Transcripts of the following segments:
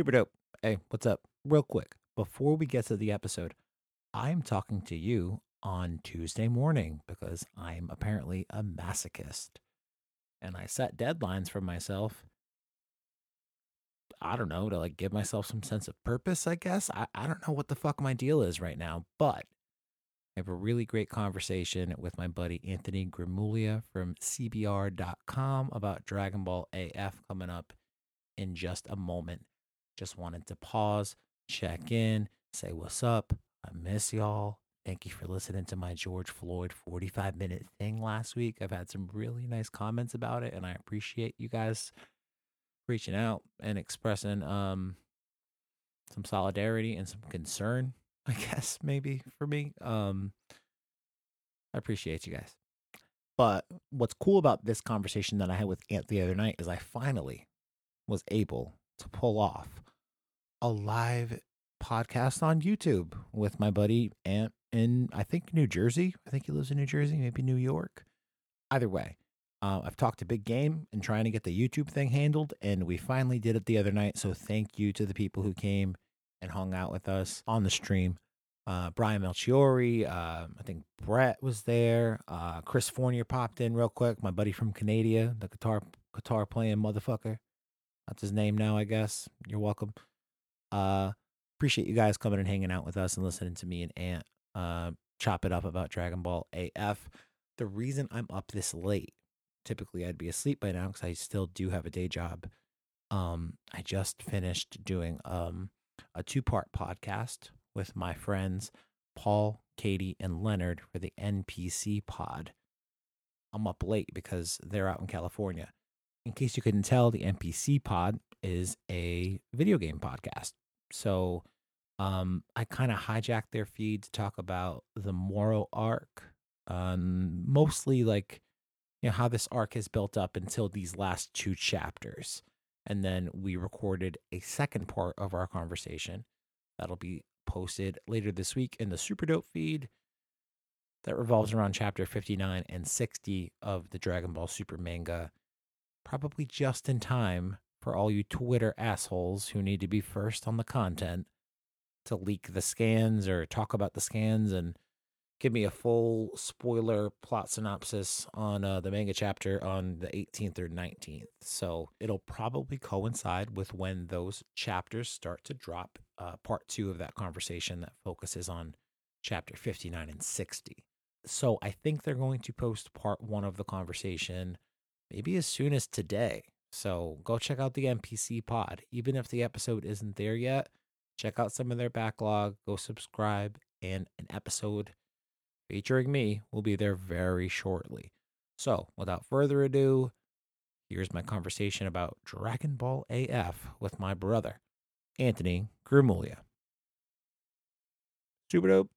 Super dope. Hey, what's up? Real quick, before we get to the episode, I'm talking to you on Tuesday morning because I'm apparently a masochist. And I set deadlines for myself. I don't know, to like give myself some sense of purpose, I guess. I, I don't know what the fuck my deal is right now, but I have a really great conversation with my buddy Anthony Gramuglia from CBR.com about Dragon Ball AF coming up in just a moment. Just wanted to pause, check in, say what's up. I miss y'all. Thank you for listening to my George Floyd 45 minute thing last week. I've had some really nice comments about it, and I appreciate you guys reaching out and expressing um, some solidarity and some concern, I guess, maybe for me. Um, I appreciate you guys. But what's cool about this conversation that I had with Ant the other night is I finally was able to pull off a live podcast on YouTube with my buddy Ant in I think New Jersey. I think he lives in New Jersey, maybe New York. Either way, uh, I've talked to Big Game and trying to get the YouTube thing handled, and we finally did it the other night. So thank you to the people who came and hung out with us on the stream. Uh, Brian Melchiori, uh, I think Brett was there. Uh, Chris Fournier popped in real quick. My buddy from Canada, the guitar guitar playing motherfucker. That's his name now, I guess. You're welcome. Uh, appreciate you guys coming and hanging out with us and listening to me and Ant uh, chop it up about Dragon Ball AF. The reason I'm up this late, typically I'd be asleep by now because I still do have a day job. Um, I just finished doing um a two part podcast with my friends Paul, Katie, and Leonard for the NPC pod. I'm up late because they're out in California. In case you couldn't tell, the NPC pod is a video game podcast. So um, I kind of hijacked their feed to talk about the Moro arc, um, mostly like you know how this arc has built up until these last two chapters, and then we recorded a second part of our conversation that'll be posted later this week in the Super Dope feed that revolves around chapter 59 and 60 of the Dragon Ball Super manga, probably just in time for all you Twitter assholes who need to be first on the content to leak the scans or talk about the scans and give me a full spoiler plot synopsis on uh, the manga chapter on the 18th or 19th. So it'll probably coincide with when those chapters start to drop. Uh, part two of that conversation that focuses on chapter 59 and 60. So I think they're going to post part one of the conversation maybe as soon as today. So go check out the NPC pod. Even if the episode isn't there yet, check out some of their backlog, go subscribe, and an episode featuring me will be there very shortly. So without further ado, here's my conversation about Dragon Ball AF with my brother, Anthony Gramuglia. Super dope.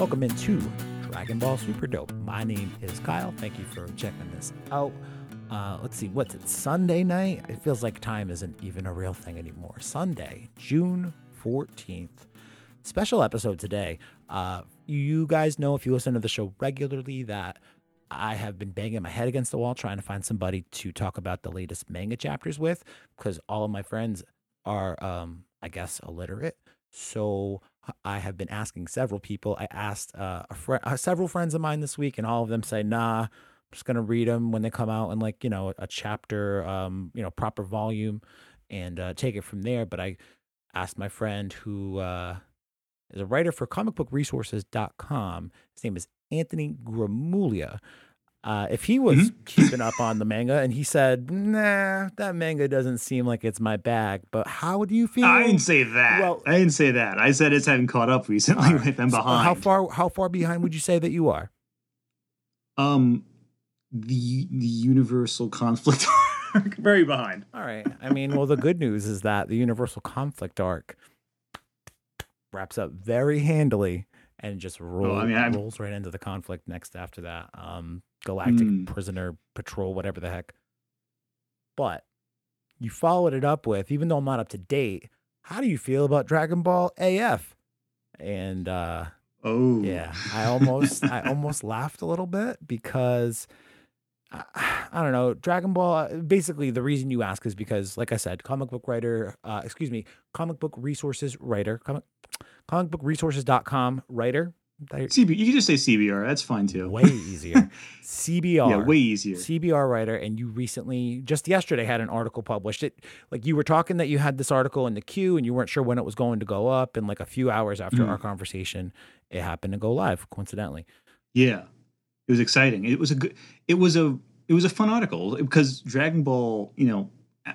Welcome into Dragon Ball Super Dope. My name is Kyle. Thank you for checking this out. Uh, let's see, what's it? Sunday night? It feels like time isn't even a real thing anymore. Sunday, June 14th. Special episode today. Uh, you guys know if you listen to the show regularly that I have been banging my head against the wall trying to find somebody to talk about the latest manga chapters with because all of my friends are, um, I guess, illiterate. So I have been asking several people. I asked uh, fr- uh, several friends of mine this week, and all of them say, "Nah, I'm just gonna read them when they come out in like you know a chapter, um, you know, proper volume, and uh, take it from there." But I asked my friend who uh, is a writer for comicbookresources.com. His name is Anthony Gramuglia. Uh, if he was Mhm. keeping up on the manga, and he said, "Nah, that manga doesn't seem like it's my bag," but how do you feel? I didn't say that. Well- I didn't say that. I said it's having caught up recently right. with them So, uh, behind. how far? How far behind would you say that you are? Um, the the universal conflict arc, very behind. All right. I mean, well, the good news is that the Universal Conflict arc wraps up very handily and just roll, I mean, rolls right into the conflict next after that. Um, Galactic Hmm. Prisoner Patrol, whatever the heck. But you followed it up with, even though I'm not up to date, how do you feel about Dragon Ball AF? And uh Oh, yeah, I almost I almost laughed a little bit because I, I don't know Dragon Ball. uh, Basically, the reason you ask is because, like I said, comic book writer, uh, excuse me, comic book resources writer, comic comicbookresources.com writer. They- CB, you can just say CBR. That's fine too. Way easier. CBR. Yeah, way easier. CBR writer, and you recently, just yesterday, had an article published. It like you were talking that you had this article in the queue, and you weren't sure when it was going to go up. And like a few hours after Mm. our conversation, it happened to go live, coincidentally. Yeah, it was exciting. It was a good. It was a. It was a fun article because Dragon Ball. You know,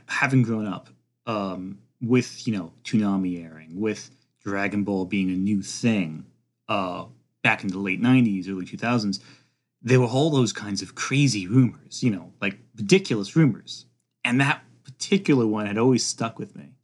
having grown up um, with you know Toonami airing, with Dragon Ball being a new thing uh, back in the late '90s, early 2000s, there were all those kinds of crazy rumors. You know, like ridiculous rumors, and that particular one had always stuck with me.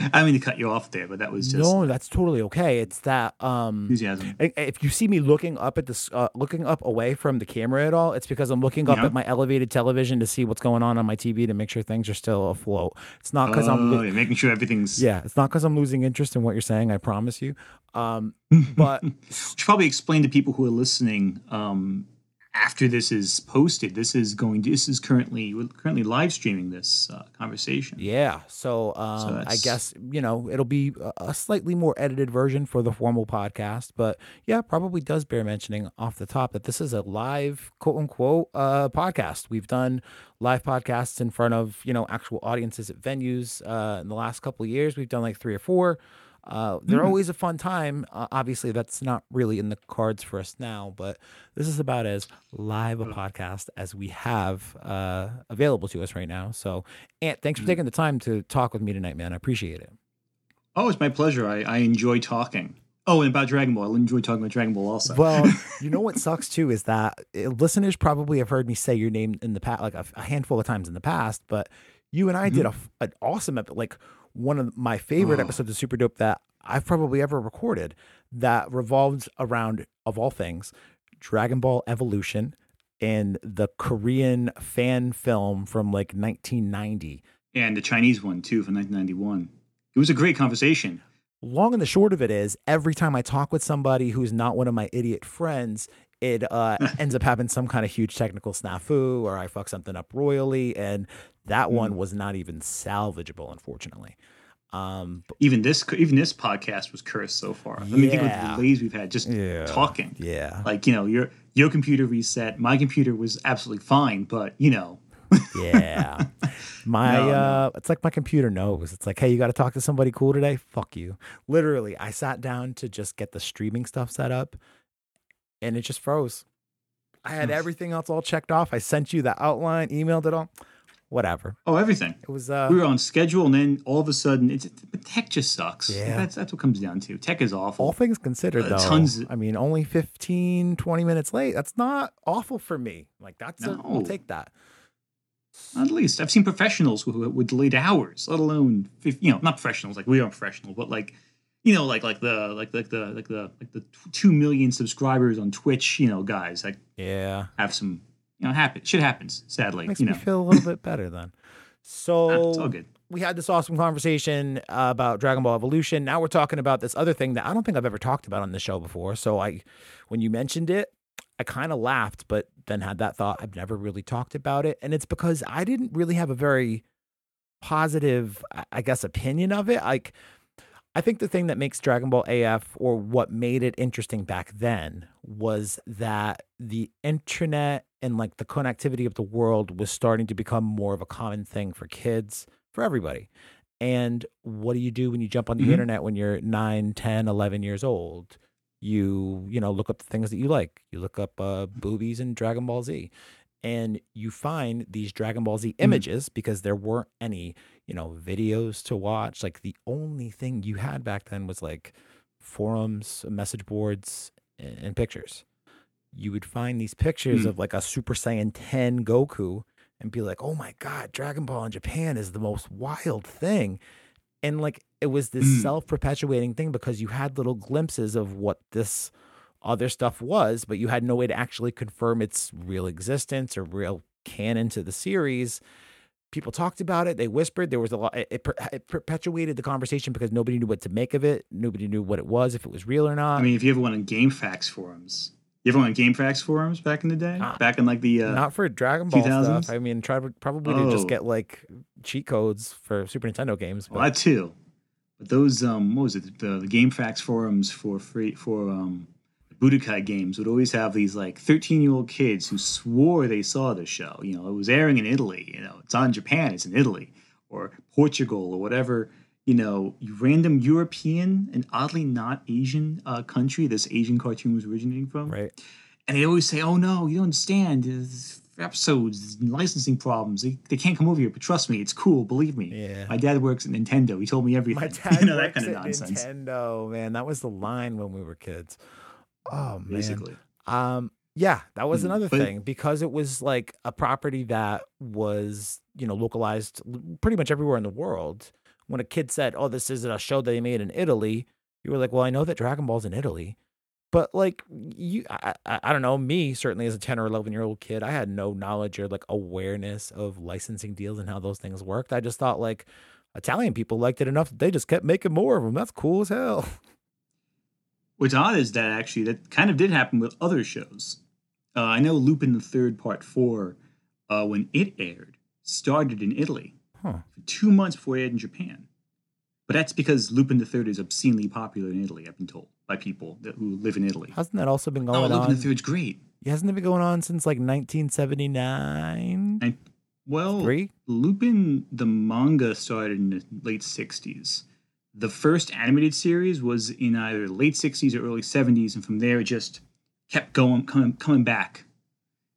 I mean to cut you off there, but that was just no, that's totally okay. It's that um, enthusiasm. if you see me looking up at this, uh, looking up away from the camera at all, it's because I'm looking up Yeah. at my elevated television to see what's going on on my TV to make sure things are still afloat. It's not because I'm. Oh, lo- you're making sure everything's Yeah, it's not because I'm losing interest in what you're saying. I promise you. Um, but should probably explain to people who are listening um, after this is posted. This is going. This is currently we're currently live streaming this uh, conversation. Yeah. So, um, I guess, you know, it'll be a- a slightly more edited version for the formal podcast. But yeah, probably does bear mentioning off the top that this is a live, quote unquote, uh, podcast. We've done live podcasts in front of, you know, actual audiences at venues uh, in the last couple of years. We've done like three or four. Uh, they're Mm. always a fun time. Uh, obviously, that's not really in the cards for us now, but this is about as live a podcast as we have uh, available to us right now. So, Ant, thanks for taking the time to talk with me tonight, man. I appreciate it. Oh, it's my pleasure. I, I enjoy talking. Oh, and about Dragon Ball, I enjoy talking about Dragon Ball also. Well, you know what sucks too is that uh, listeners probably have heard me say your name in the past, like a, a handful of times in the past. But you and I did a an awesome, like one of my favorite Oh. episodes of Super Dope that I've probably ever recorded. That revolves around, of all things, Dragon Ball Evolution and the Korean fan film from like 1990. and the Chinese one too from 1991. It was a great conversation. long and the short of it is every time I talk with somebody who's not one of my idiot friends, it uh, ends up having some kind of huge technical snafu or I fuck something up royally. And that one was not even salvageable, unfortunately. Um, Even this, even this podcast was cursed so far. I mean, think of the delays we've had just Yeah. talking. yeah, Like you know, your your computer reset. My computer was absolutely fine, but you know, yeah. My No, no. uh it's like my computer knows. It's like, hey, you got to talk to somebody cool today? Fuck you. Literally, I sat down to just get the streaming stuff set up and it just froze. I had everything else all checked off. I sent you the outline, emailed it all. Whatever. oh everything. It was uh we were on schedule, and then all of a sudden, it's but tech just sucks. Yeah. that's that's what comes down to. Tech is awful. all things considered Uh, though. tons- I mean, only 15 20 minutes late. That's not awful for me. Like that's a, I'll take that. At least I've seen professionals who who delayed hours, let alone you know not professionals like we aren't professional, but like you know like like the like like the like the like the two million subscribers on Twitch, you know guys like Yeah. have some you know happen shit happens sadly Makes you me feel a little bit better then. So Ah, it's all good. we had this awesome conversation uh, about Dragon Ball Evolution. Now we're talking about this other thing that I don't think I've ever talked about on the show before. So I, when you mentioned it, I kind of laughed, but then had that thought I've never really talked about it, and it's because I didn't really have a very positive, I guess, opinion of it. Like, I think the thing that makes Dragon Ball AF or what made it interesting back then was that the internet and like the connectivity of the world was starting to become more of a common thing for kids, for everybody. And what do you do when you jump on the Mhm. internet when you're 9, 10, 11 years old? You, you know, look up the things that you like. You look up uh, boobies and Dragon Ball Z. And you find these Dragon Ball Z images because there weren't any you know, videos to watch. Like the only thing you had back then was like forums, message boards, and, pictures. You would find these pictures Hmm. of like a Super Saiyan 10 Goku and be like, oh my God, Dragon Ball in Japan is the most wild thing. And like it was this Mm. self perpetuating thing because you had little glimpses of what this other stuff was, but you had no way to actually confirm its real existence or real canon to the series people talked about it. They whispered. There was a lot. It, it, it perpetuated the conversation because nobody knew what to make of it. Nobody knew what it was, if it was real or not. I mean, if you ever went on GameFAQs forums, you ever went on GameFAQs forums back in the day? Ah, back in like the uh, not for Dragon Ball 2000s? stuff. I mean, try probably to just Oh. get like cheat codes for Super Nintendo games. But well, that too. But those um, what was it? The, the GameFAQs forums for free for um, Budokai games would always have these like 13 year old kids who swore they saw the show. You know, it was airing in Italy. You know, it's on Japan. It's in Italy or Portugal or whatever. You know, random European and oddly not Asian uh, country this Asian cartoon was originating from. right. And they always say, "Oh no, you don't understand. Episodes, licensing problems. They, they can't come over here. But trust me, it's cool. Believe me. Yeah. My dad works at Nintendo. He told me everything. My dad you know works that kind of at nonsense. Nintendo, man. That was the line when we were kids. Oh man. Basically, Um, yeah, that was Mm, another but- thing because it was like a property that was, you know, localized pretty much everywhere in the world. When a kid said, "Oh, this is a show that they made in Italy," you were like, "Well, I know that Dragon Ball's in Italy." But like you, I, I, I don't know. Me certainly as a ten or eleven year old kid, I had no knowledge or like awareness of licensing deals and how those things worked. I just thought like Italian people liked it enough that they just kept making more of them. That's cool as hell. what's odd is that actually that kind of did happen with other shows. Uh, I know Lupin the Third Part Four, uh, when it aired, started in Italy Huh. for two months before it aired in Japan. But that's because Lupin the Third is obscenely popular in Italy. I've been told by people that, who live in Italy. Hasn't that also been Oh, going Lupin on? Lupin the Third's great. Hasn't it been going on since like 1979? And well, Three? Lupin the manga started in the late '60s. The first animated series was in either late '60s or early '70s, and from there it just kept going, coming, coming back.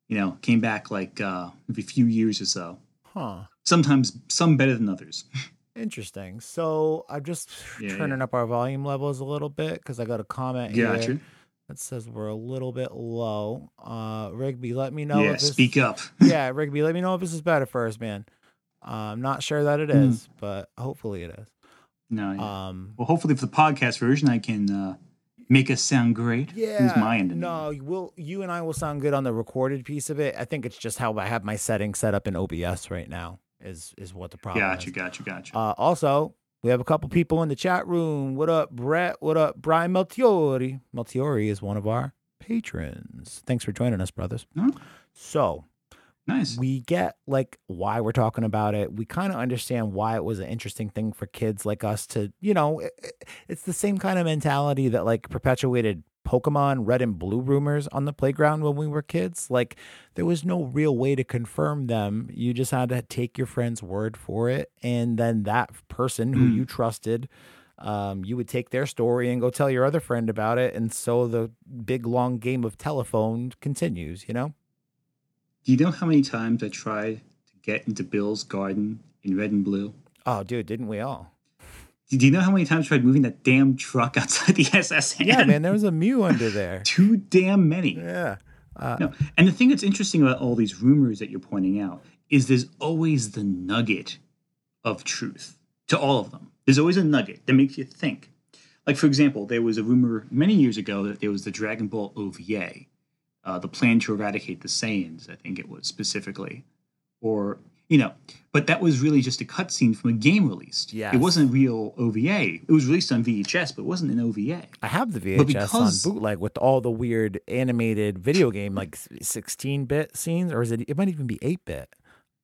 You know, came back like uh, every few years or so. Huh. Sometimes some better than others. Interesting. So I'm just Yeah, turning up our volume levels a little bit because I got a comment here that says we're a little bit low. Uh, Rigby, let me know. yeah, if this, speak up. yeah, Rigby, let me know if this is better first, man. Uh, I'm not sure that it is Hmm. is, but hopefully it is. No, yeah. Um, well, hopefully for the podcast version, I can uh, make us sound great. yeah. Who's my end? No, you will you and I will sound good on the recorded piece of it. I think it's just how I have my settings set up in OBS right now. Is is what the problem Gotcha, is. gotcha, gotcha. Uh, also, we have a couple people in the chat room. What up, Brett? What up, Brian Melchiori? Melchiori is one of our patrons. Thanks for joining us, brothers. Oh. So nice. we get like why we're talking about it. We kind of understand why it was an interesting thing for kids like us to, you know, it- it- it's the same kind of mentality that like perpetuated Pokemon red and blue rumors on the playground when we were kids. Like there was no real way to confirm them. You just had to take your friend's word for it. And then that person who Mm. you trusted, um, you would take their story and go tell your other friend about it. And so the big long game of telephone continues, you know? Do you know how many times I tried to get into Bill's garden in red and blue? Oh, dude, didn't we all? Do you know how many times I tried moving that damn truck outside the SS? Yeah, man, there was a Mew under there. Too damn many. Yeah. Uh, No. And the thing that's interesting about all these rumors that you're pointing out is there's always the nugget of truth to all of them. There's always a nugget that makes you think. Like, for example, there was a rumor many years ago that there was the Dragon Ball OVA, uh, the plan to eradicate the Saiyans, I think it was specifically. Or, you know, but that was really just a cutscene from a game released. Yeah, It wasn't real OVA. It was released on VHS, but it wasn't an OVA. I have the But VHS because- on bootleg with all the weird animated video game, like 16 bit scenes, or is it, it might even be 8 bit.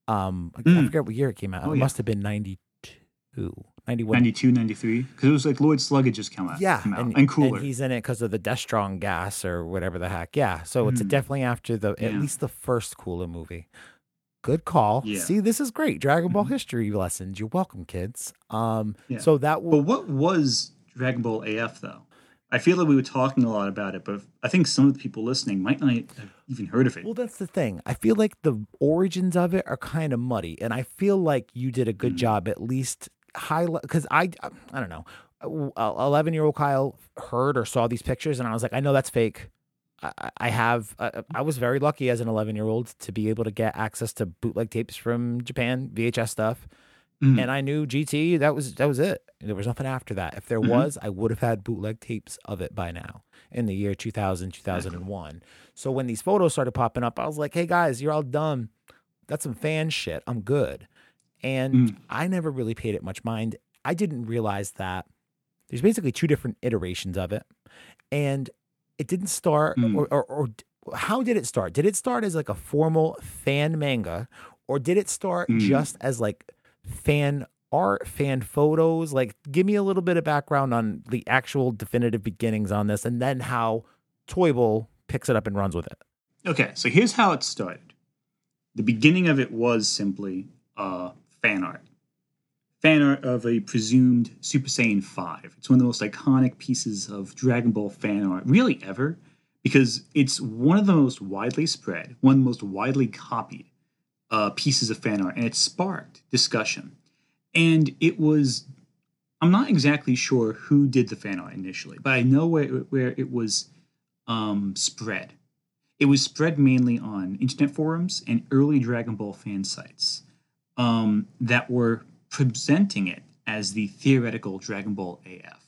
Um, I- I Mm. forget what year it came out. Oh, it yeah. must have been 92, 91. 92, 93. Because it was like Lord Slug had just come out. Yeah, come out, and, and, cooler. and he's in it because of the Destron gas or whatever the heck. Yeah, so it's Mm. definitely after the at least the first Cooler movie. Good call. Yeah. See, this is great. Dragon Ball Mhm. history lessons. You're welcome, kids. Um, Yeah. so that But what was Dragon Ball AF though? I feel like we were talking a lot about it, but I think some of the people listening might not have even heard of it. Well, that's the thing. I feel like the origins of it are kind of muddy, and I feel like you did a good Mhm. job at least highlight because I I don't know. Eleven year old Kyle heard or saw these pictures, and I was like, I know that's fake. I, I- I have. Uh, I was very lucky as an eleven year old to be able to get access to bootleg tapes from Japan, VHS stuff, Mm. and I knew GT. That was that was it. There was nothing after that. If there Mhm. was, I would have had bootleg tapes of it by now in the year 2000, 2001. So when these photos started popping up, I was like, "Hey guys, you're all dumb. That's some fan shit. I'm good." And Mm. I never really paid it much mind. I didn't realize that there's basically two different iterations of it. And it didn't start, Mm. or, or, or how did it start? Did it start as like a formal fan manga, or did it start Mm. just as like fan art, fan photos? Like, give me a little bit of background on the actual definitive beginnings on this, and then how Toyble picks it up and runs with it. Okay, so here's how it started. The beginning of it was simply uh, fan art. Fan art of a presumed Super Saiyan 5. It's one of the most iconic pieces of Dragon Ball fan art, really ever, because it's one of the most widely spread, one of the most widely copied uh, pieces of fan art, and it sparked discussion. And it was, I'm not exactly sure who did the fan art initially, but I know where, where it was um, spread. It was spread mainly on internet forums and early Dragon Ball fan sites um, that were presenting it as the theoretical Dragon Ball AF.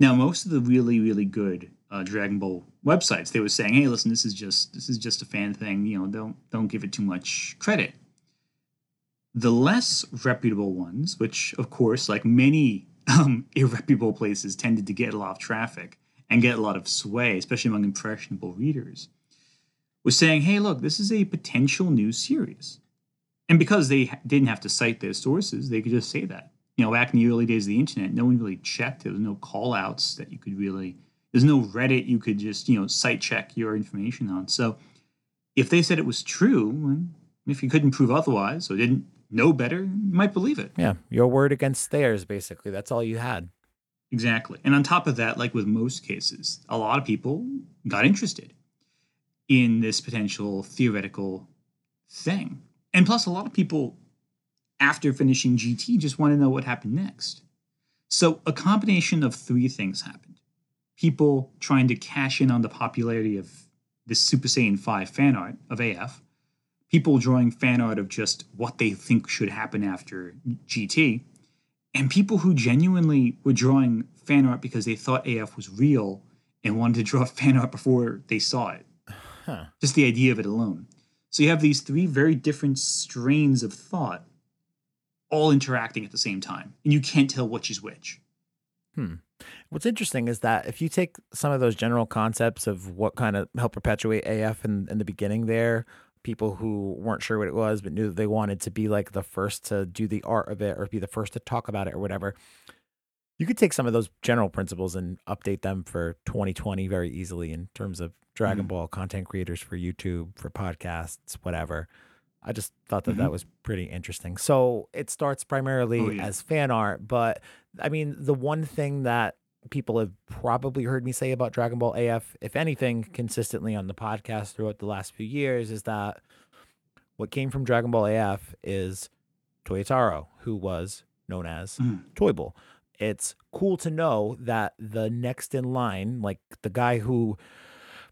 Now, most of the really, really good uh, Dragon Ball websites, they were saying, "Hey, listen, this is just this is just a fan thing. You know, don't don't give it too much credit." The less reputable ones, which of course, like many um, irreputable places, tended to get a lot of traffic and get a lot of sway, especially among impressionable readers, was saying, hey, look, this is a potential new series. And because they didn't have to cite their sources, they could just say that. You know, back in the early days of the internet, no one really checked. There was no call outs that you could really, there's no Reddit you could just, you know, site check your information on. So if they said it was true, and if you couldn't prove otherwise or didn't know better, you might believe it. Yeah, your word against theirs, basically. That's all you had. Exactly. And on top of that, like with most cases, a lot of people got interested in this potential theoretical thing. And plus, a lot of people, after finishing GT, just want to know what happened next. So, a combination of three things happened people trying to cash in on the popularity of this Super Saiyan 5 fan art of AF, people drawing fan art of just what they think should happen after GT, and people who genuinely were drawing fan art because they thought AF was real and wanted to draw fan art before they saw it. Huh. Just the idea of it alone. So you have these three very different strains of thought all interacting at the same time, and you can't tell which is which. Hmm. What's interesting is that if you take some of those general concepts of what kind of helped perpetuate AF in, in the beginning there, people who weren't sure what it was but knew that they wanted to be like the first to do the art of it or be the first to talk about it or whatever, you could take some of those general principles and update them for 2020 very easily in terms of Dragon Mhm. Ball content creators for YouTube, for podcasts, whatever. I just thought that Mhm. that was pretty interesting. So it starts primarily Oh, yeah. as fan art, but I mean, the one thing that people have probably heard me say about Dragon Ball AF, if anything, consistently on the podcast throughout the last few years, is that what came from Dragon Ball AF is Toyotaro, who was known as Mm. Toyble. It's cool to know that the next in line, like the guy who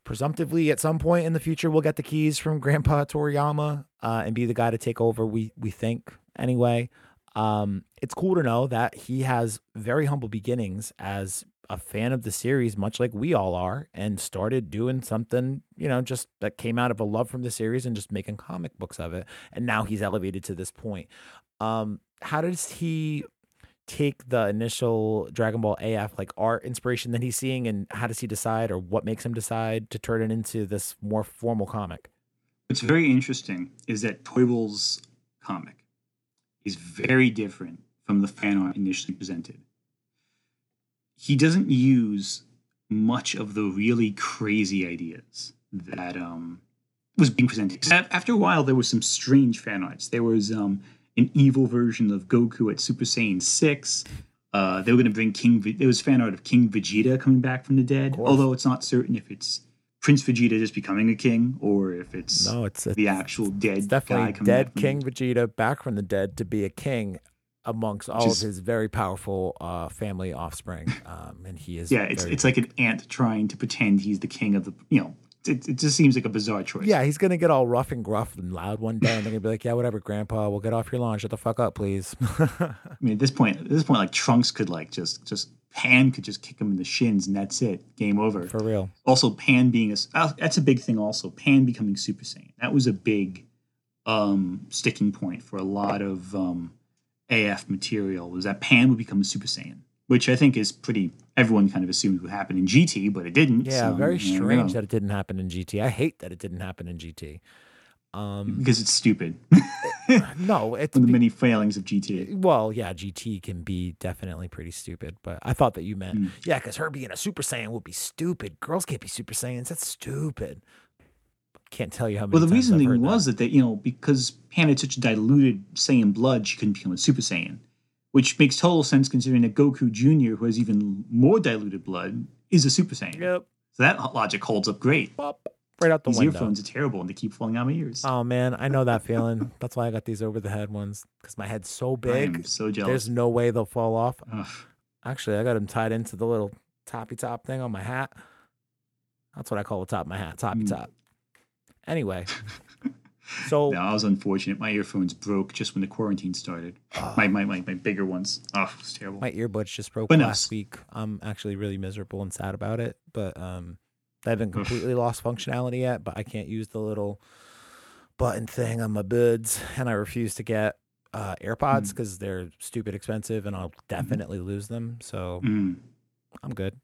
presumptively at some point in the future we'll get the keys from Grandpa Toriyama uh, and be the guy to take over. We we think anyway. Um, it's cool to know that he has very humble beginnings as a fan of the series, much like we all are, and started doing something, you know, just that came out of a love from the series and just making comic books of it. And now he's elevated to this point. Um, how does he take the initial Dragon Ball AF like art inspiration that he's seeing, and how does he decide, or what makes him decide to turn it into this more formal comic? What's very interesting is that Toyble's comic is very different from the fan art initially presented. He doesn't use much of the really crazy ideas that um, was being presented. After a while, there was some strange fan arts. There was um, an evil version of Goku at Super Saiyan 6. Uh, they were going to bring King. There was fan art of King Vegeta coming back from the dead. Although it's not certain if it's Prince Vegeta just becoming a king or if it's No, it's, it's the actual dead It's guy definitely coming dead King Vegeta back from the dead to be a king amongst all is- of his very powerful uh, family offspring. Um, and he is Yeah, it's very- it's like an ant trying to pretend he's the king of the. You know, it, it just seems like a bizarre choice. yeah, he's gonna get all rough and gruff and loud one day, and they're gonna be like, "Yeah, whatever, Grandpa, we'll get off your lawn. Shut the fuck up, please." I mean, at this point, at this point, like Trunks could like just just Pan could just kick him in the shins and that's it, game over. For real. Also, Pan being a uh, that's a big thing. Also, Pan becoming Super Saiyan that was a big um, sticking point for a lot of um, AF material was that Pan would become a Super Saiyan, which I think is pretty. Everyone kind of assumed would happen in GT, but it didn't. Yeah, so, very you know, strange that it didn't happen in GT. I hate that it didn't happen in GT. Um, because it's stupid. no, it's One of the many failings of GT. well, yeah, GT can be definitely pretty stupid, but I thought that you meant Mm. yeah, because her being a Super Saiyan would be stupid. Girls can't be Super Saiyans. That's stupid. Can't tell you how many. Well, the reasoning heard that. was that. they, you know, because Pan had such diluted Saiyan blood, she couldn't become a Super Saiyan, which makes total sense considering that Goku Jr., who has even more diluted blood, is a Super Saiyan. Yep. So that logic holds up great. Pop, right out the These window. earphones are terrible and they keep falling out my ears. Oh man, I know that feeling. That's why I got these over the head ones because my head's so I big. am so jealous. There's no way they'll fall off. Ugh. Actually, I got them tied into the little toppy top thing on my hat. That's what I call the top of my hat, toppy Mm. top. Anyway, so No, I was unfortunate. My earphones broke just when the quarantine started. uh, My my, my, my bigger ones. Oh, it's terrible. my earbuds just broke no. last week. I'm actually really miserable and sad about it, but um, they haven't completely lost functionality yet. But I can't use the little button thing on my buds, and I refuse to get uh, AirPods Mm. because they're stupid expensive, and I'll definitely lose them. So Mm, I'm good.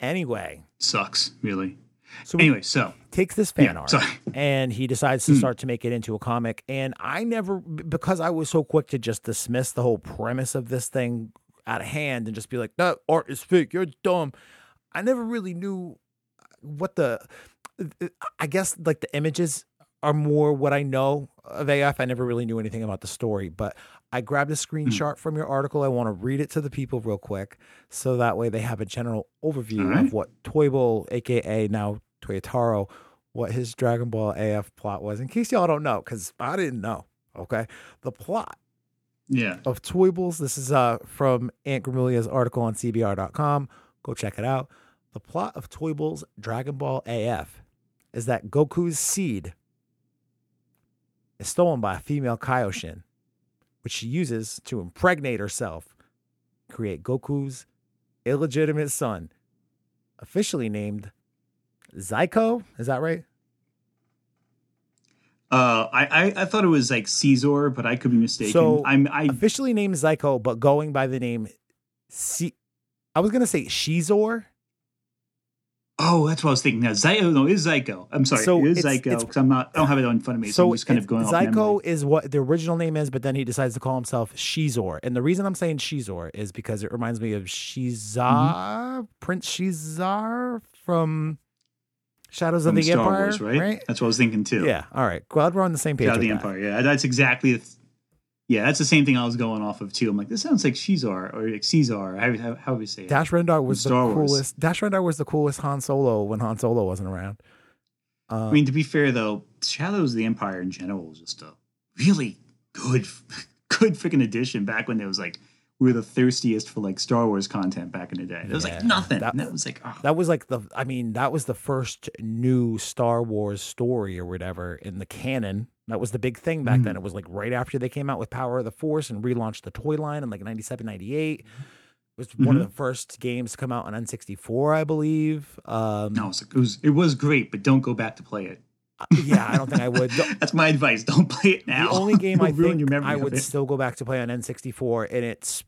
Anyway, sucks, really. So Anyway, so takes this fan yeah, art sorry. and he decides to Mm. start to make it into a comic. And I never, because I was so quick to just dismiss the whole premise of this thing out of hand and just be like, that art is fake. You're dumb. I never really knew what the, I guess like the images are more what I know of AF. I never really knew anything about the story, but I grabbed a screenshot from your article. I want to read it to the people real quick so that way they have a general overview right. of what Toyble, aka now Toyotaro, what his Dragon Ball AF plot was. In case y'all don't know, because I didn't know. Okay, the plot Yeah. of Toybles. This is uh from Ant Gramuglia's article on CBR.com. Go check it out. The plot of Toybles Dragon Ball AF is that Goku's seed is stolen by a female Kaioshin, which she uses to impregnate herself, create Goku's illegitimate son, officially named Zyko. Is that right? Uh, I, I I thought it was like Caesar, but I could be mistaken. So, I'm I Officially named Zyko, but going by the name C. I was gonna say Shizor. Oh that's what I was thinking. Now Zyko, no, it is Zyko. I'm sorry, So it is it's- Zyko because I'm not. I don't have it in front of me, so, I'm just kind of going off Zyko is what the original name is, but then he decides to call himself Shizor. And the reason I'm saying Shizor is because it reminds me of Xizor, Mm-hmm. Prince Xizor from Shadows From of the Star Empire, Wars, right? That's what I was thinking too. Yeah. All right. Glad we're on the same page. Shadow of the that. Empire. Yeah, that's exactly. The th- yeah, that's the same thing I was going off of too. I'm like, this sounds like Xizor or like Caesar. How, how, how would you say it? Dash Rendar was the Wars. coolest. Dash Rendar was the coolest Han Solo when Han Solo wasn't around. Uh, I mean, to be fair though, Shadows of the Empire in general was just a really good, good freaking addition back when there was like we were the thirstiest for like Star Wars content back in the day. There was Yeah, like nothing. that- that was like, oh, that was like the I mean, that was the first new Star Wars story or whatever in the canon. That was the big thing back Mm. then. It was like right after they came out with Power of the Force and relaunched the toy line in like 97, 98. It was one Mm-hmm. of the first games to come out on N64, I believe. Um, no, it was it was great, but don't go back to play it. Yeah, I don't think I would. That's my advice. Don't play it now. The only game I think I would still go back to play on N64 in its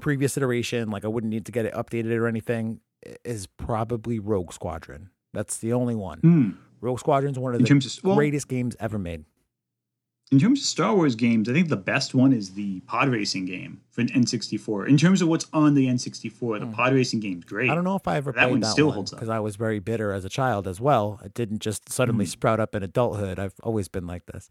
previous iteration, like I wouldn't need to get it updated or anything, is probably Rogue Squadron. That's the only one. Hmm. Rogue Squadron's one of In the of well, greatest games ever made. In terms of Star Wars games, I think the best one is the pod racing game for an N64. In terms of what's on the N64, the Hmm. pod racing game's great. I don't know if I ever That played one that still one holds up. because I was very bitter as a child as well. It didn't just suddenly Mhm. sprout up in adulthood. I've always been like this.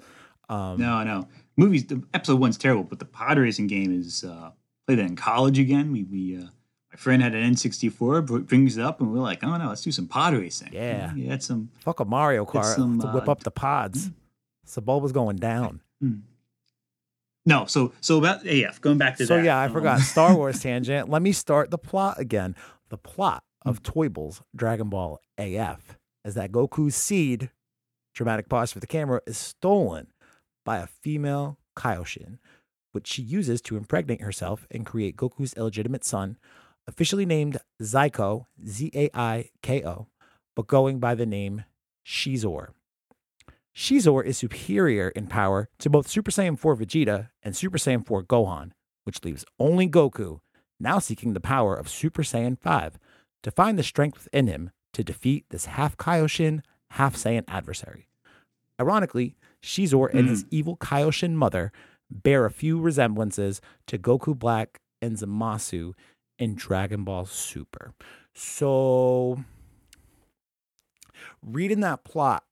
Um, No, no. Movies. The episode one's terrible, but the pod racing game is uh, played it in college again. We we uh, my friend had an N64, br- brings it up, and we're like, oh no, let's do some pod racing. Yeah. yeah, that's some. Fuck a Mario Kart some, to whip uh, up the pods. So ball was going down. No, so so about AF. Going back to that. So that. yeah, I um, forgot Star Wars tangent. Let me start the plot again. The plot of Toybles Dragon Ball AF is that Goku's seed, dramatic pause for the camera, is stolen by a female Kaioshin, which she uses to impregnate herself and create Goku's illegitimate son, officially named Zyko, Z A I K O, but going by the name Shizor. Shizor is superior in power to both Super Saiyan 4 Vegeta and Super Saiyan 4 Gohan, which leaves only Goku, now seeking the power of Super Saiyan 5 to find the strength within him to defeat this half Kaioshin, half Saiyan adversary. Ironically, Shizor and his mm-hmm. evil Kaioshin mother bear a few resemblances to Goku Black and Zamasu in Dragon Ball Super. So, reading that plot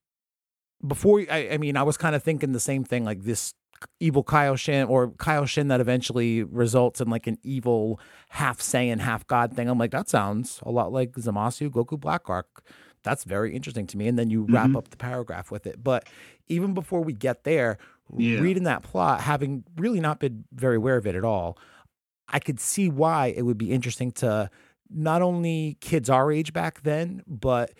before, I, I mean, I was kind of thinking the same thing, like this evil Kaioshin or Kaioshin that eventually results in like an evil half Saiyan, half God thing. I'm like, that sounds a lot like Zamasu, Goku Black Arc. That's very interesting to me. And then you wrap Mhm. up the paragraph with it. But even before we get there, Yeah. reading that plot, having really not been very aware of it at all, I could see why it would be interesting to not only kids our age back then, but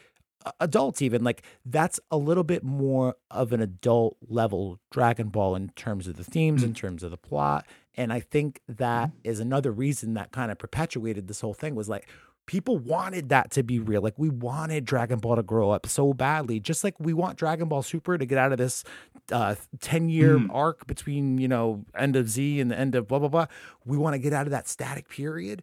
adults even like that's a little bit more of an adult level dragon ball in terms of the themes in terms of the plot and i think that is another reason that kind of perpetuated this whole thing was like people wanted that to be real like we wanted dragon ball to grow up so badly just like we want dragon ball super to get out of this uh 10 year Mm. arc between you know end of z and the end of blah blah blah. We want to get out of that static period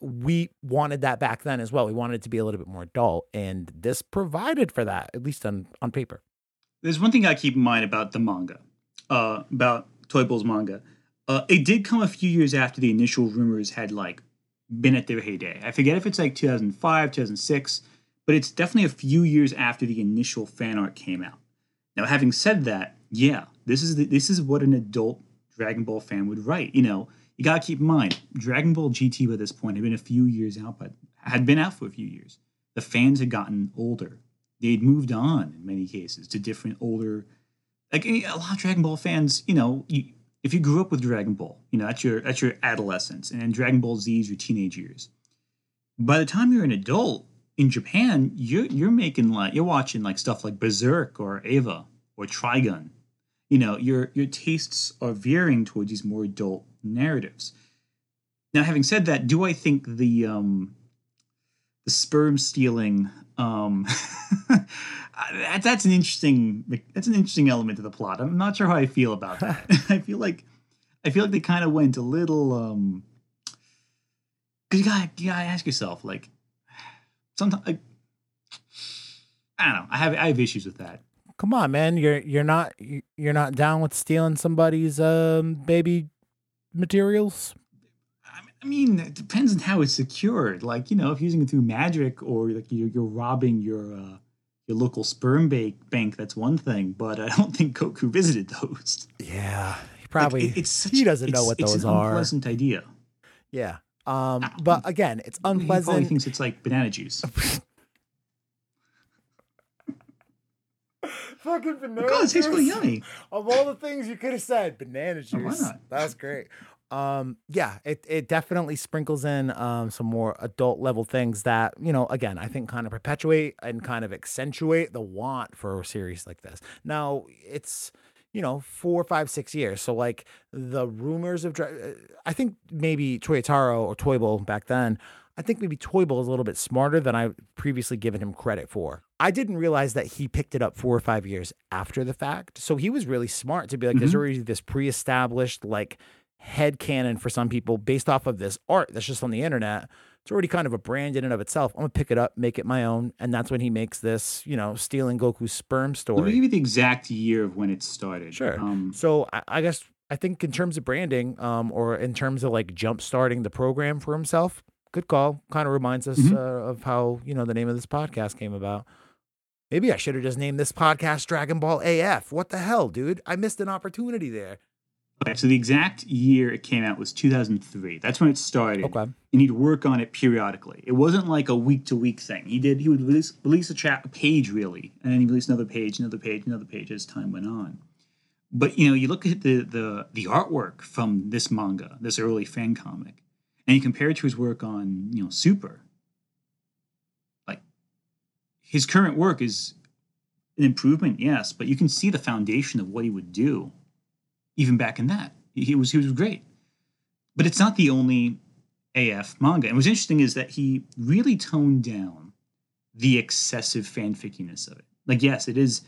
we wanted that back then as well. We wanted it to be a little bit more adult, and this provided for that, at least on on paper. There's one thing I keep in mind about the manga, uh, about Toyble's manga. Uh, it did come a few years after the initial rumors had like been at their heyday. I forget if it's like 2005, 2006, but it's definitely a few years after the initial fan art came out. Now, having said that, yeah, this is the, this is what an adult Dragon Ball fan would write. You know, you gotta keep in mind, Dragon Ball GT by this point had been a few years out, but had been out for a few years. The fans had gotten older. They'd moved on in many cases to different older. Like eh, a lot of Dragon Ball fans, you know, you, if you grew up with Dragon Ball, you know that's your that's your adolescence, and then Dragon Ball Z is your teenage years. By the time you're an adult in Japan, you're you're making like you're watching like stuff like Berserk or Eva or Trigun. You know, your your tastes are veering towards these more adult narratives. Now, having said that, do I think the um, the sperm stealing um, that, that's an interesting that's an interesting element of the plot. I'm not sure how I feel about that. I feel like I feel like they kind of went a little um, because you gotta you gotta ask yourself like sometimes like, I don't know. I have I have issues with that. Come on, man, you're you're not you're not down with stealing somebody's um baby materials. I I mean, it depends on how it's secured. Like, you know, if you're using it through magic or like you're, you're robbing your uh, your local sperm bank, bank, that's one thing. But I don't think Goku visited those. Yeah, he Like, probably it- it's such, he doesn't know it's- what it's those an are. Unpleasant idea. Yeah. Um, Ah, but again, it's unpleasant. He probably thinks it's like banana juice. Fucking banana God, it tastes really yummy. Of all the things you could have said, banana Oh, why juice. not? That's great. Um, yeah, it, it definitely sprinkles in um, some more adult level things that, you know, again, I think kind of perpetuate and kind of accentuate the want for a series like this. Now, it's, you know, four, five, six years. So, like, the rumors of, uh, I think maybe Toyotaro or Toybo back then, I think maybe Toybo is a little bit smarter than I previously given him credit for. I didn't realize that he picked it up four or five years after the fact. So he was really smart to be like, there's Mhm. already this pre established, like, head canon for some people based off of this art that's just on the internet. It's already kind of a brand in and of itself. I'm gonna pick it up, make it my own. And that's when he makes this, you know, stealing Goku's sperm story. Let me give you the exact year of when it started. Sure. Um, So I, I guess I think in terms of branding, um, or in terms of like jump starting the program for himself, good call. Kind of reminds us Mhm. uh, of how you know the name of this podcast came about. Maybe I should have just named this podcast Dragon Ball AF. What the hell, dude? I missed an opportunity there. okay, so the exact year it came out was 2003. That's when it started. Okay. and he'd work on it periodically. It wasn't like a week to week thing. He did he would release release a a page really, and then he released another page, another page, another page as time went on. But you know, you look at the the the artwork from this manga, this early fan comic, and you compare it to his work on you know Super. Like his current work is an improvement, yes, but you can see the foundation of what he would do, even back in that. He was he was great, but it's not the only AF manga. And what's interesting is that he really toned down the excessive fanfickiness of it. Like, yes, it is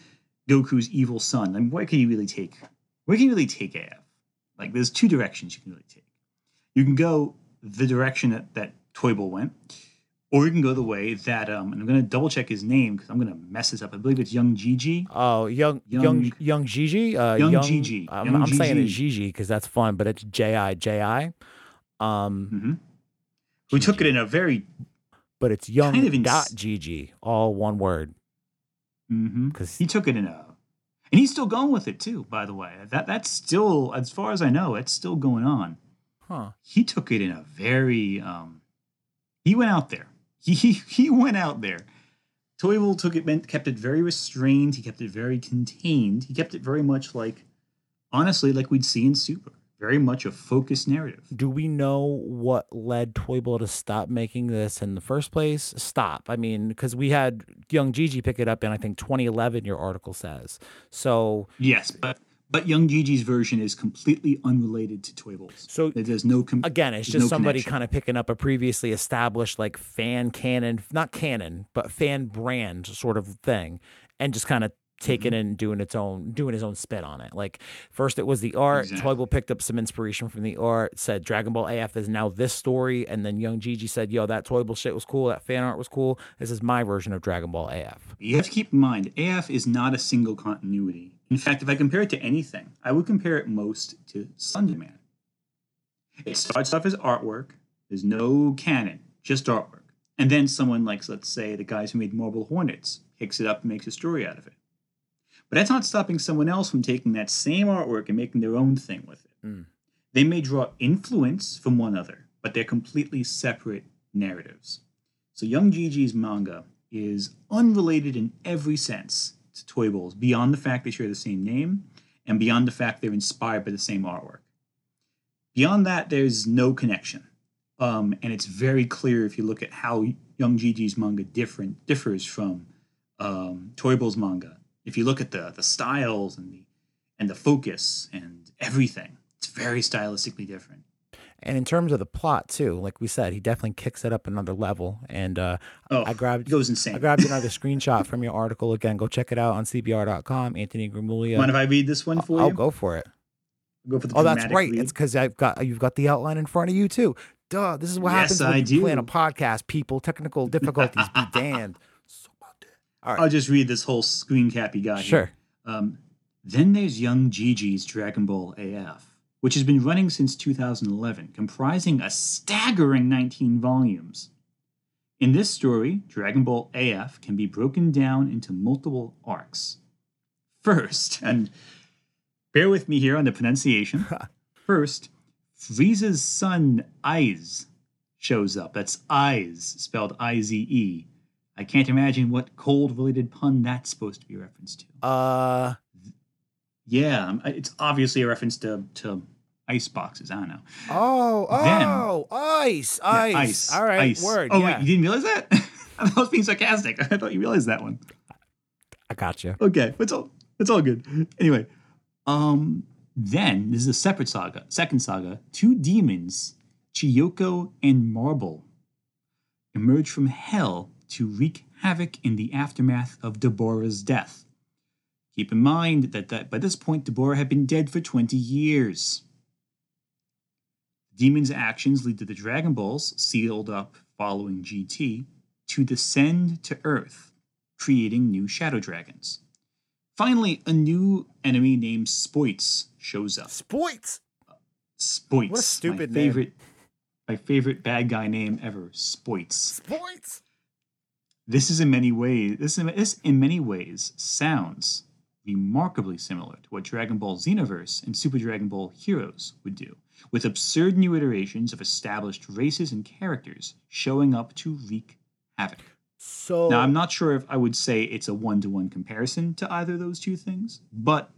Goku's evil son. I mean, where can you really take? Where can you really take AF? Like, there's two directions you can really take. You can go the direction that that Toyble went, or you can go the way that um. And I'm gonna double check his name because I'm gonna mess this up. I believe it's Young Gigi. Oh, young, young, Young- Gigi. Uh, Young young Gigi. I'm, Young I'm saying it Gigi. Gigi because that's fun, but it's J I J I. Um, Mm-hmm. We took it in a very. but it's young Kind of dot Gigi, all one word. Mm-hmm. Because He took it in a, and he's still going with it too. By the way, that that's still, as far as I know, it's still going on. Huh? He took it in a very, um, he went out there. He he, he went out there. Toyble took it, meant kept it very restrained. He kept it very contained. He kept it very much like, honestly, like we'd see in Super. Very much a focused narrative. Do we know what led Toyble to stop making this in the first place? Stop. I mean, because we had young Gigi pick it up in I think 2011. Your article says so. Yes, but but Young Gigi's version is completely unrelated to Toyble's. So There's no com- again, it's just no somebody connection. kind of picking up a previously established like fan canon, not canon, but fan brand sort of thing, and just kind of taking Mm-hmm. and doing its own, doing his own spin on it. Like first it was the art. Exactly. Toyble picked up some inspiration from the art, said Dragon Ball AF is now this story, and then Young Gigi said, "Yo, that Toyble shit was cool. That fan art was cool. This is my version of Dragon Ball AF." You have to keep in mind, AF is not a single continuity. In fact, if I compare it to anything, I would compare it most to Slender Man. It starts off as artwork. There's no canon, just artwork. And then someone like, let's say, the guys who made Marble Hornets picks it up and makes a story out of it. But that's not stopping someone else from taking that same artwork and making their own thing with it. Mm. They may draw influence from one another, but they're completely separate narratives. So Young Gigi's manga is unrelated in every sense to Toyble's, beyond the fact they share the same name and beyond the fact they're inspired by the same artwork. Beyond that, there's no connection. Um, and it's very clear if you look at how Young Gigi's manga different differs from um, Toyble's manga. If you look at the the styles and the and the focus and everything, it's very stylistically different. And in terms of the plot too, like we said, he definitely kicks it up another level. And uh, Oh, I grabbed it goes insane. I grabbed another screenshot from your article. Again, go check it out on CBR.com. Anthony Gramuglia. Mind if I read this one for I'll you? go for it. Go for the Oh, that's right. read. It's because I've got you've got the outline in front of you too. Duh. This is what Yes, happens when I you play on a podcast. People, technical difficulties be damned. So about that. All right. I'll just read this whole screen cap you got here. Sure. Um, then there's Young Gigi's Dragon Ball AF, which has been running since 2011, comprising a staggering 19 volumes. In this story, Dragon Ball AF can be broken down into multiple arcs. First, and bear with me here on the pronunciation. First, Frieza's son Ize shows up. That's Eyes, spelled I Z E. I can't imagine what cold related pun that's supposed to be a reference to. Uh, Yeah, um, it's obviously a reference to, to ice boxes. I don't know. oh, Then- oh, ice, Yeah, ice. All right, ice. word. Oh, yeah. wait, you didn't realize that? I I was being sarcastic. I thought you realized that one. I got you. Okay, it's all it's all good. Anyway, um, then this is a separate saga, second saga. Two demons, Chiyoko and Marble, emerge from hell to wreak havoc in the aftermath of Dabura's death. Keep in mind that, that by this point Dabura had been dead for 20 years. Demon's actions lead to the Dragon Balls, sealed up following GT, to descend to Earth, creating new Shadow Dragons. Finally, a new enemy named Spoits shows up. Sports. Spoits. What a stupid my name. favorite, my favorite bad guy name ever. Spoits. Sports. This is in many ways. This, this in many ways sounds remarkably similar to what Dragon Ball Xenoverse and Super Dragon Ball Heroes would do, with absurd new iterations of established races and characters showing up to wreak havoc. So Now, I'm not sure if I would say it's a one to one comparison to either of those two things, but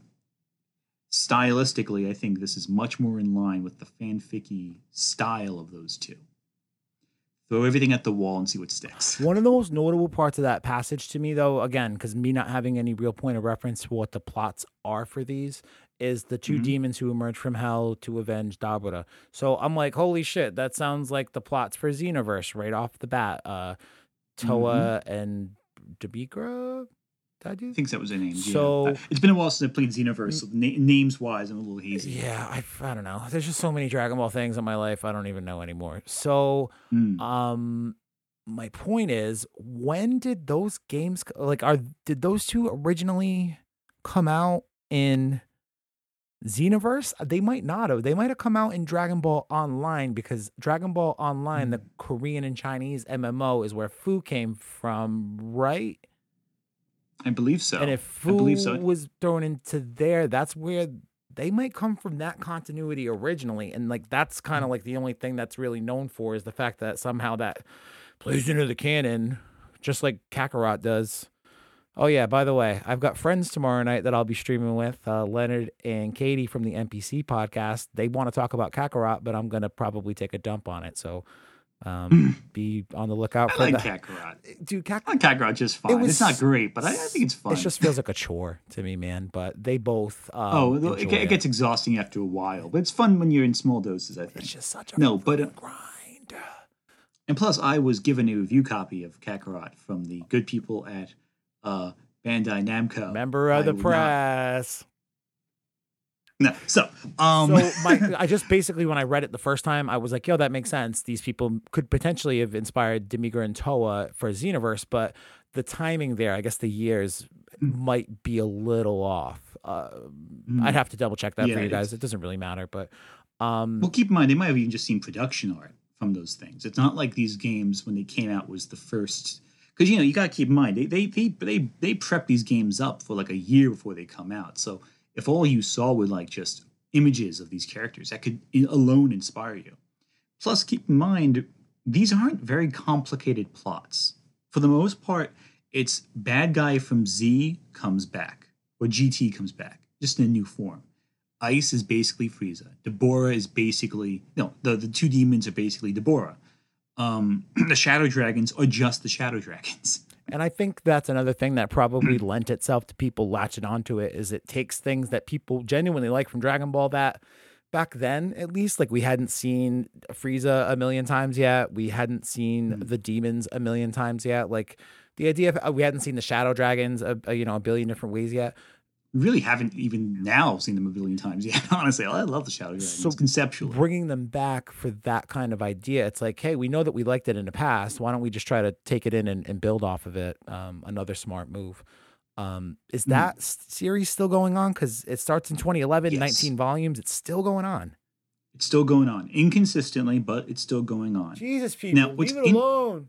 stylistically, I think this is much more in line with the fanficky style of those two. Throw everything at the wall and see what sticks. One of the most notable parts of that passage to me, though, again, because me not having any real point of reference for what the plots are for these, is the 2 Mhm. demons who emerge from hell to avenge Dabura. So I'm like, holy shit, that sounds like the plots for Xenoverse right off the bat. Uh, Towa and Demigra. I do? I think that was their names. So- yeah. It's been a while since I played Xenoverse. So na- names wise, I'm a little hazy. Yeah, I, I don't know. There's just so many Dragon Ball things in my life. I don't even know anymore. So, Mm. um, my point is, when did those games like are did those two originally come out in Xenoverse? They might not have. They might have come out in Dragon Ball Online because Dragon Ball Online, the Korean and Chinese MMO, is where Fu came from, right? I believe so. And if believe so. was thrown into there, that's where they might come from that continuity originally. And like that's kind Mm. of like the only thing that's really known for is the fact that somehow that plays into the canon, just like Kakarot does. Oh yeah, by the way, I've got friends tomorrow night that I'll be streaming with, uh, Leonard and Katie from the NPC podcast. They want to talk about Kakarot, but I'm gonna probably take a dump on it. So um, be on the lookout I for like that. Kakarot. Dude, Kak- I like Kakarot just fine. was- it's not great, but I, I think it's fun. It just feels like a chore to me, man. But they both. Um, oh, it, enjoy it gets exhausting after a while, but it's fun when you're in small doses. I think It's just such a No, but, uh, grind. And plus, I was given a review copy of Kakarot from the good people at uh, Bandai Namco. Member of I the will not- press. No, so um, so my, I just basically when I read it the first time, I was like, "Yo, that makes sense. These people could potentially have inspired Demigra and Towa for Xenoverse, but the timing there, I guess the years Mm. might be a little off. Uh, Mm. I'd have to double check that Yeah, for you guys. It doesn't really matter, but um, Well, keep in mind they might have even just seen production art from those things. It's not like these games when they came out was the first. Because you know you got to keep in mind they they they they they prep these games up for like a year before they come out. So if all you saw were like just images of these characters, that could alone inspire you. Plus, keep in mind these aren't very complicated plots. For the most part, it's bad guy from Z comes back or GT comes back, just in a new form. Ice is basically Frieza. Dabura is basically no. The the two demons are basically Dabura. Um, the Shadow Dragons are just the Shadow Dragons. And I think that's another thing that probably lent itself to people latching onto it is it takes things that people genuinely like from Dragon Ball that back then at least like we hadn't seen Frieza a million times yet. We hadn't seen Mm. the demons a million times yet. Like the idea of uh, we hadn't seen the shadow dragons a, a, you know a billion different ways yet. We really haven't even now seen them a billion times yet. Honestly, I love the Shadow Dragons So conceptually. Bringing them back for that kind of idea, it's like, hey, we know that we liked it in the past. Why don't we just try to take it in and, and build off of it? Um, another smart move. Um, is Hmm. that s- series still going on? Because it starts in 2011, Yes. 19 volumes. It's still going on. It's still going on inconsistently, but it's still going on. Jesus, people, Now, leave it in- alone.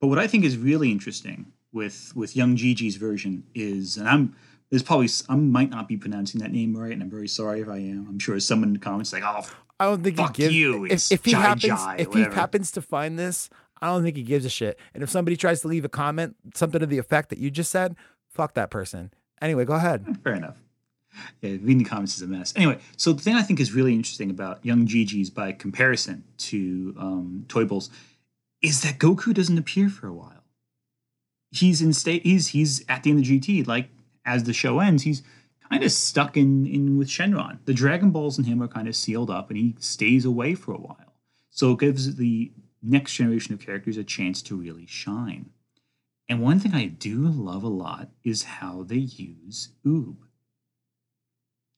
But what I think is really interesting with with young Gigi's version is, and I'm there's probably I might not be pronouncing that name right, and I'm very sorry if I am. I'm sure someone in the comments like, oh, I don't think Fuck he gives. you, if, if he Jai happens, Jai, if he happens to find this, I don't think he gives a shit. And if somebody tries to leave a comment, something to the effect that you just said, fuck that person. Anyway, go ahead. fair enough. Yeah, reading the comments is a mess. Anyway, so the thing I think is really interesting about young Gigi's by comparison to um, Toyble's is that Goku doesn't appear for a while. He's in state. He's he's at the end of GT. Like as the show ends, he's kind of stuck in in with Shenron. The Dragon Balls and him are kind of sealed up, and he stays away for a while. So it gives the next generation of characters a chance to really shine. And one thing I do love a lot is how they use Oob.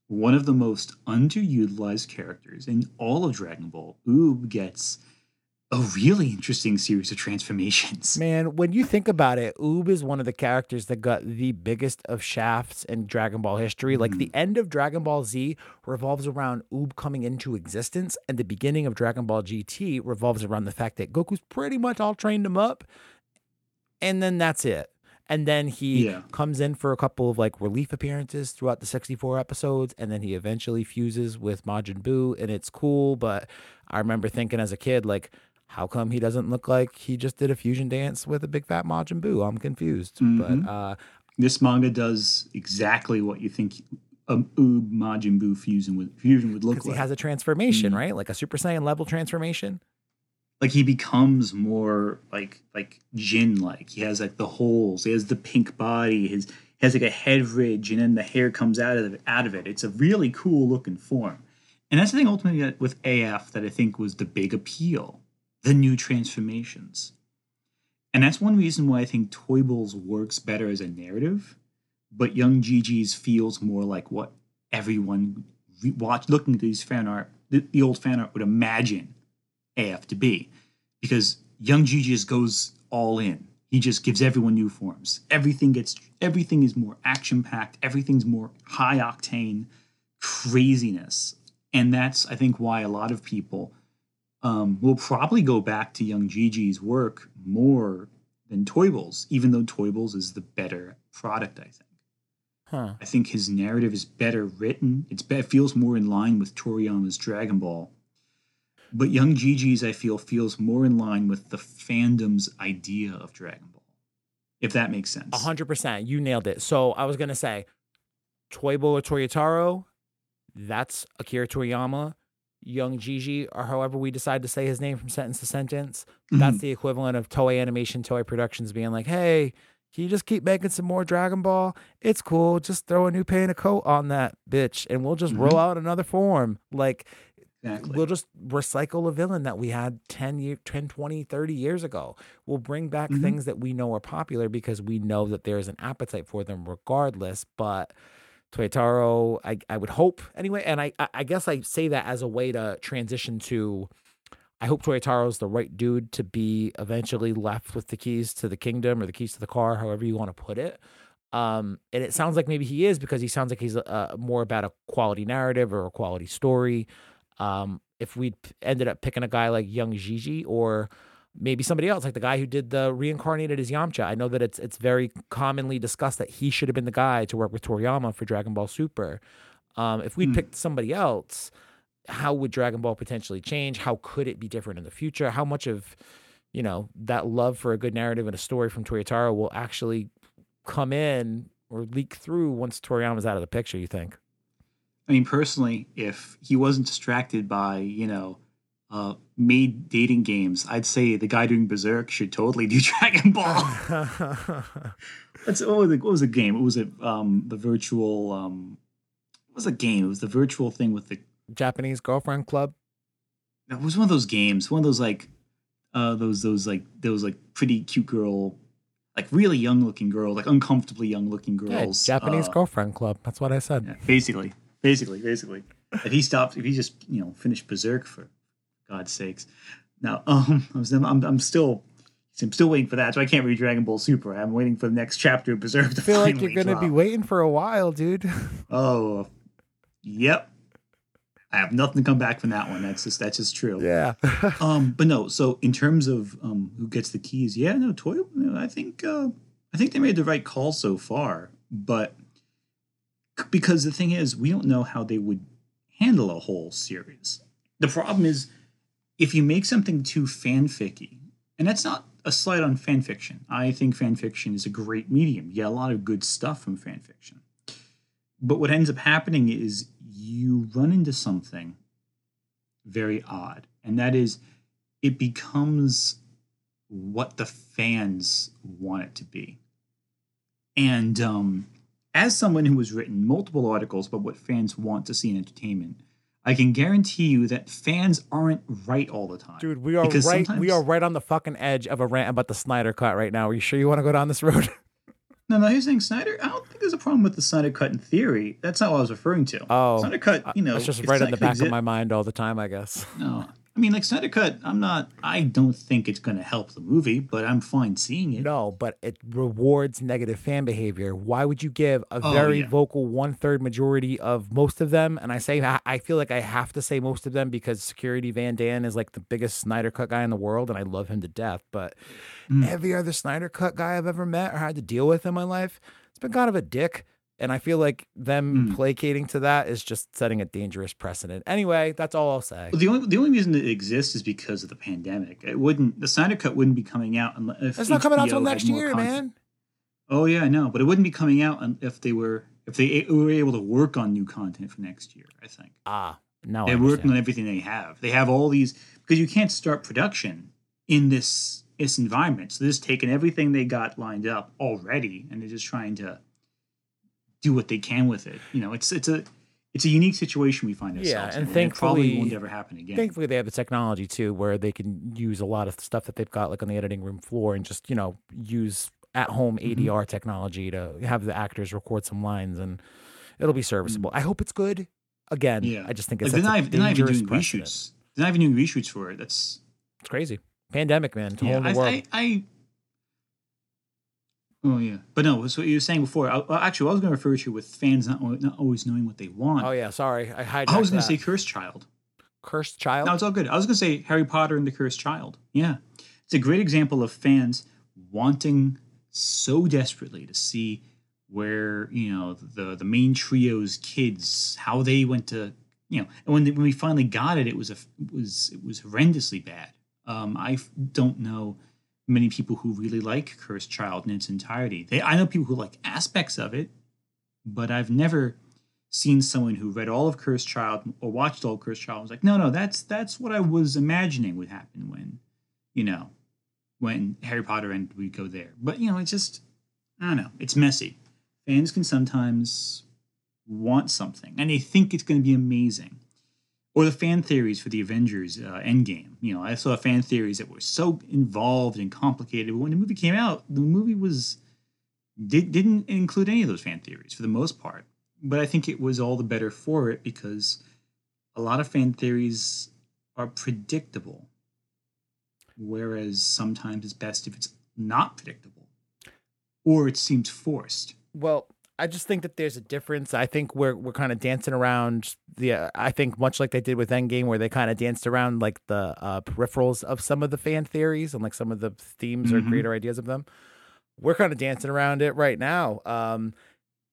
One of the most underutilized characters in all of Dragon Ball, Oob gets a really interesting series of transformations. Man, when you think about it, Oob is one of the characters that got the biggest of shafts in Dragon Ball history. Like the mm-hmm. end of Dragon Ball Z revolves around Oob coming into existence, and the beginning of Dragon Ball GT revolves around the fact that Goku's pretty much all trained him up, and then that's it. And then he Yeah. comes in for a couple of like relief appearances throughout the 64 episodes, and then he eventually fuses with Majin Buu, and it's cool. But I remember thinking as a kid, like, how come he doesn't look like he just did a fusion dance with a big fat Majin Buu? I'm confused. Mhm. But uh, This manga does exactly what you think um, Oob Majin Buu fusion would fusion would look like. he has a transformation, Mhm. right? Like a Super Saiyan level transformation. like he becomes more like like Jin like. He has like the holes. He has the pink body. His he has like a head ridge, and then the hair comes out of it. Out of it, it's a really cool looking form. And that's the thing ultimately with AF that I think was the big appeal, the new transformations. And that's one reason why I think Toyble's works better as a narrative but Young Gigi's feels more like what everyone re- watch looking at these fan art, the, the old fan art would imagine AF to be, because Young Gigi just goes all in. He just gives everyone new forms. Everything gets everything is more action packed. Everything's more high octane craziness, and that's I think why a lot of people um, will probably go back to Young Gigi's work more than Toyble's, even though Toyble's is the better product. I think. Huh. I think his narrative is better written. It's be- it feels more in line with Toriyama's Dragon Ball. But Young Gigi's, I feel, feels more in line with the fandom's idea of Dragon Ball. If that makes sense. A hundred percent. You nailed it. So I was gonna say, Toibo or Toyotaro, that's Akira Toriyama. Young Gigi, or however we decide to say his name from sentence to sentence, that's Mhm. the equivalent of Toei Animation, Toei Productions being like, "Hey, can you just keep making some more Dragon Ball? It's cool. Just throw a new paint of coat on that bitch, and we'll just roll out another form. Like exactly. we'll just recycle a villain that we had 10 year 10 20 30 years ago we'll bring back Mhm. things that we know are popular because we know that there's an appetite for them regardless but Toyotaro, I, I would hope anyway, and I, I guess I say that as a way to transition to I hope Toyotaro's the right dude to be eventually left with the keys to the kingdom or the keys to the car, however you want to put it. Um, and it sounds like maybe he is because he sounds like he's uh, more about a quality narrative or a quality story. Um, if we ended up picking a guy like Young Gigi or maybe somebody else, like the guy who did the reincarnated as Yamcha, I know that it's it's very commonly discussed that he should have been the guy to work with Toriyama for Dragon Ball Super. Um, if we'd Hmm. picked somebody else, how would Dragon Ball potentially change? How could it be different in the future? How much of you know that love for a good narrative and a story from Toyotaro will actually come in or leak through once Toriyama's out of the picture? You think? I mean, personally, if he wasn't distracted by, you know, uh, made dating games, I'd say the guy doing Berserk should totally do Dragon Ball. That's what was, the, what was the game? It was a um, the virtual. Um, what was a game? It was the virtual thing with the. Japanese girlfriend club. It was one of those games. One of those like, uh, those those like those like pretty cute girl, like really young looking girl, like uncomfortably young looking Yeah, girls. Japanese uh, girlfriend club. That's what I said. Yeah, basically, basically, basically. if he stopped, if he just you know finished Berserk for God's sakes. Now, um, I was, I'm, I'm still, I'm still waiting for that. So I can't read Dragon Ball Super. I'm waiting for the next chapter of Berserk to I feel like you're gonna be waiting for a while, dude. Oh, yep. I have nothing to come back from that one. That's just that's just true. yeah. Um, but no. So in terms of um, who gets the keys, yeah, no, Toy. I think uh, I think they made the right call so far. But because the thing is, we don't know how they would handle a whole series. The problem is, if you make something too fanficky, and that's not a slight on fan fiction. I think fan fiction is a great medium. You get a lot of good stuff from fan fiction. But what ends up happening is you run into something very odd, and that is it becomes what the fans want it to be. And um, as someone who has written multiple articles about what fans want to see in entertainment, I can guarantee you that fans aren't right all the time. Dude, we are Because right. We are right on the fucking edge of a rant about the Snyder cut right now. Are you sure you want to go down this road? No, no, He's saying Snyder. I don't think there's a problem with the Snyder cut in theory. That's not what I was referring to. Oh, Snyder cut, you know, it's just right in the back of my mind all the time, I guess. No, I mean, like Snyder cut. I'm not. I don't think it's going to help the movie, but I'm fine seeing it. No, but it rewards negative fan behavior. Why would you give a Oh, very yeah. vocal one third majority of most of them? And I say I I feel like I have to say most of them because Security Van Dan is like the biggest Snyder Cut guy in the world, and I love him to death. But Mm. every other Snyder Cut guy I've ever met or had to deal with in my life, it's been kind of a dick. And I feel like them Mm. placating to that is just setting a dangerous precedent. Anyway, that's all I'll say. Well, the only the only reason it exists is because of the pandemic. It wouldn't. The Snyder cut wouldn't be coming out unless if It's not coming out until next year, content. man. Oh yeah, I know, but it wouldn't be coming out if they were if they were able to work on new content for next year. I think Ah, no. they're working on everything they have. They have all these because you can't start production in this this environment. So they're just taking everything they got lined up already, and they're just trying to do what they can with it. You know, it's it's a it's a unique situation we find Yeah, ourselves and in. it probably thankfully- won't ever happen again. Thankfully, they have the technology too, where they can use a lot of stuff that they've got, like on the editing room floor, and just you know use at home. Mm-hmm. ADR technology to have the actors record some lines and it'll be serviceable. Mm. I hope it's good. Again, Yeah. I just think Like it's they're, such not, a even- they're not even doing precedent. reshoots. They're not even doing reshoots for it. That's It's crazy. Pandemic, man. Yeah. I. I, I oh yeah, but no. So what you were saying before. I, actually, I was going to refer to with fans not not always knowing what they want. oh yeah, sorry. I hijacked I was going to say Cursed Child. cursed child. No, it's all good. I was going to say Harry Potter and the Cursed Child. Yeah. It's a great example of fans wanting so desperately to see where, you know, the the main trio's kids, how they went to, you know, and when, when we finally got it, it was a it was it was horrendously bad. Um, I f- don't know many people who really like Cursed Child in its entirety. They I know people who like aspects of it, but I've never seen someone who read all of Cursed Child or watched all of Cursed Child and was like, no, no, that's that's what I was imagining would happen when, you know, when Harry Potter and we go there. But you know, it's just I don't know, it's messy. Fans can sometimes want something and they think it's going to be amazing. Or the fan theories for the Avengers uh, Endgame. You know, I saw fan theories that were so involved and complicated. But when the movie came out, the movie was did, didn't include any of those fan theories for the most part but I think it was all the better for it because a lot of fan theories are predictable, whereas sometimes it's best if it's not predictable or it seems forced. Well, I just think that there's a difference. I think we're we're kind of dancing around the. Uh, I think much like they did with Endgame, where they kind of danced around like the uh, peripherals of some of the fan theories and like some of the themes or Mhm. creator ideas of them. We're kind of dancing around it right now. Um,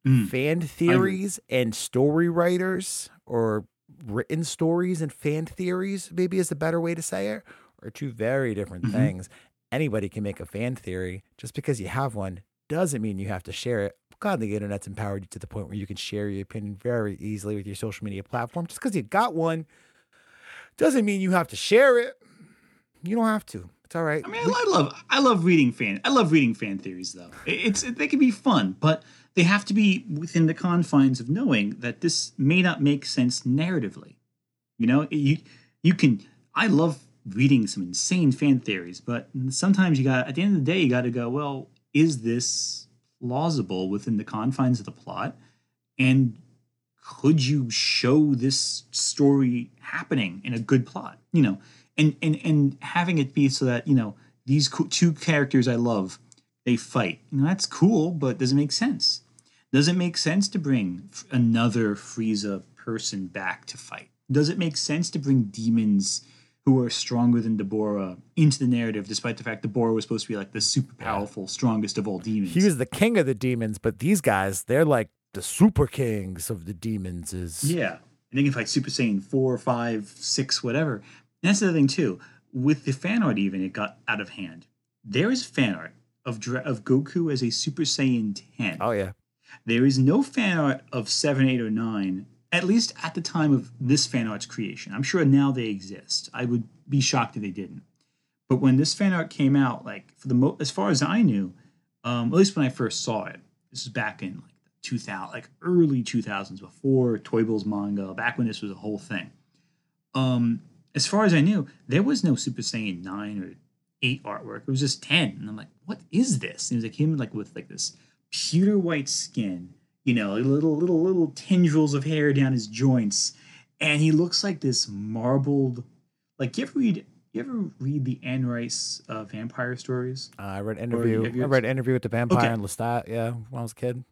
Mm. fan theories and story writers, or written stories and fan theories, maybe is a better way to say it, are two very different Mhm. things. Anybody can make a fan theory. Just because you have one doesn't mean you have to share it. God, the internet's empowered you to the point where you can share your opinion very easily with your social media platform. Just because you got one doesn't mean you have to share it. You don't have to. It's all right. I mean, I, I love I love reading fan I love reading fan theories though. It's they can be fun, but they have to be within the confines of knowing that this may not make sense narratively. You know, you you can I love reading some insane fan theories, but sometimes you got at the end of the day you got to go, well, is this plausible within the confines of the plot? And could you show this story happening in a good plot? You know, and and and having it be so that you know these two characters I love they fight. You know, that's cool, but does it make sense? Does it make sense to bring another Frieza person back to fight? Does it make sense to bring demons who are stronger than Dabura into the narrative, despite the fact Dabura was supposed to be like the super powerful, strongest of all demons? He was the king of the demons, but these guys, they're like the super kings of the demons. Is Yeah. And they can fight Super Saiyan 4, 5, 6, whatever. And that's the other thing, too. With the fan art, even, it got out of hand. There is fan art of, Dra- of Goku as a Super Saiyan 10. Oh yeah. There is no fan art of 7, 8, or 9, at least at the time of this fan art's creation. I'm sure now they exist. I would be shocked if they didn't. But when this fan art came out, like, for the mo- as far as I knew, um, at least when I first saw it, this was back in like 2000, like early 2000s, before Toyble's manga, back when this was a whole thing. Um, as far as I knew, there was no Super Saiyan 9 or 8 artwork. It was just 10. And I'm like, what is this? And it was like him like with like this pewter white skin, you know, little little little tendrils of hair down his joints. And he looks like this marbled like you ever read you ever read the Anne Rice uh, vampire stories? Uh, I read interview. have you- I read interview with the vampire Okay. and Lestat. Yeah, when I was a kid.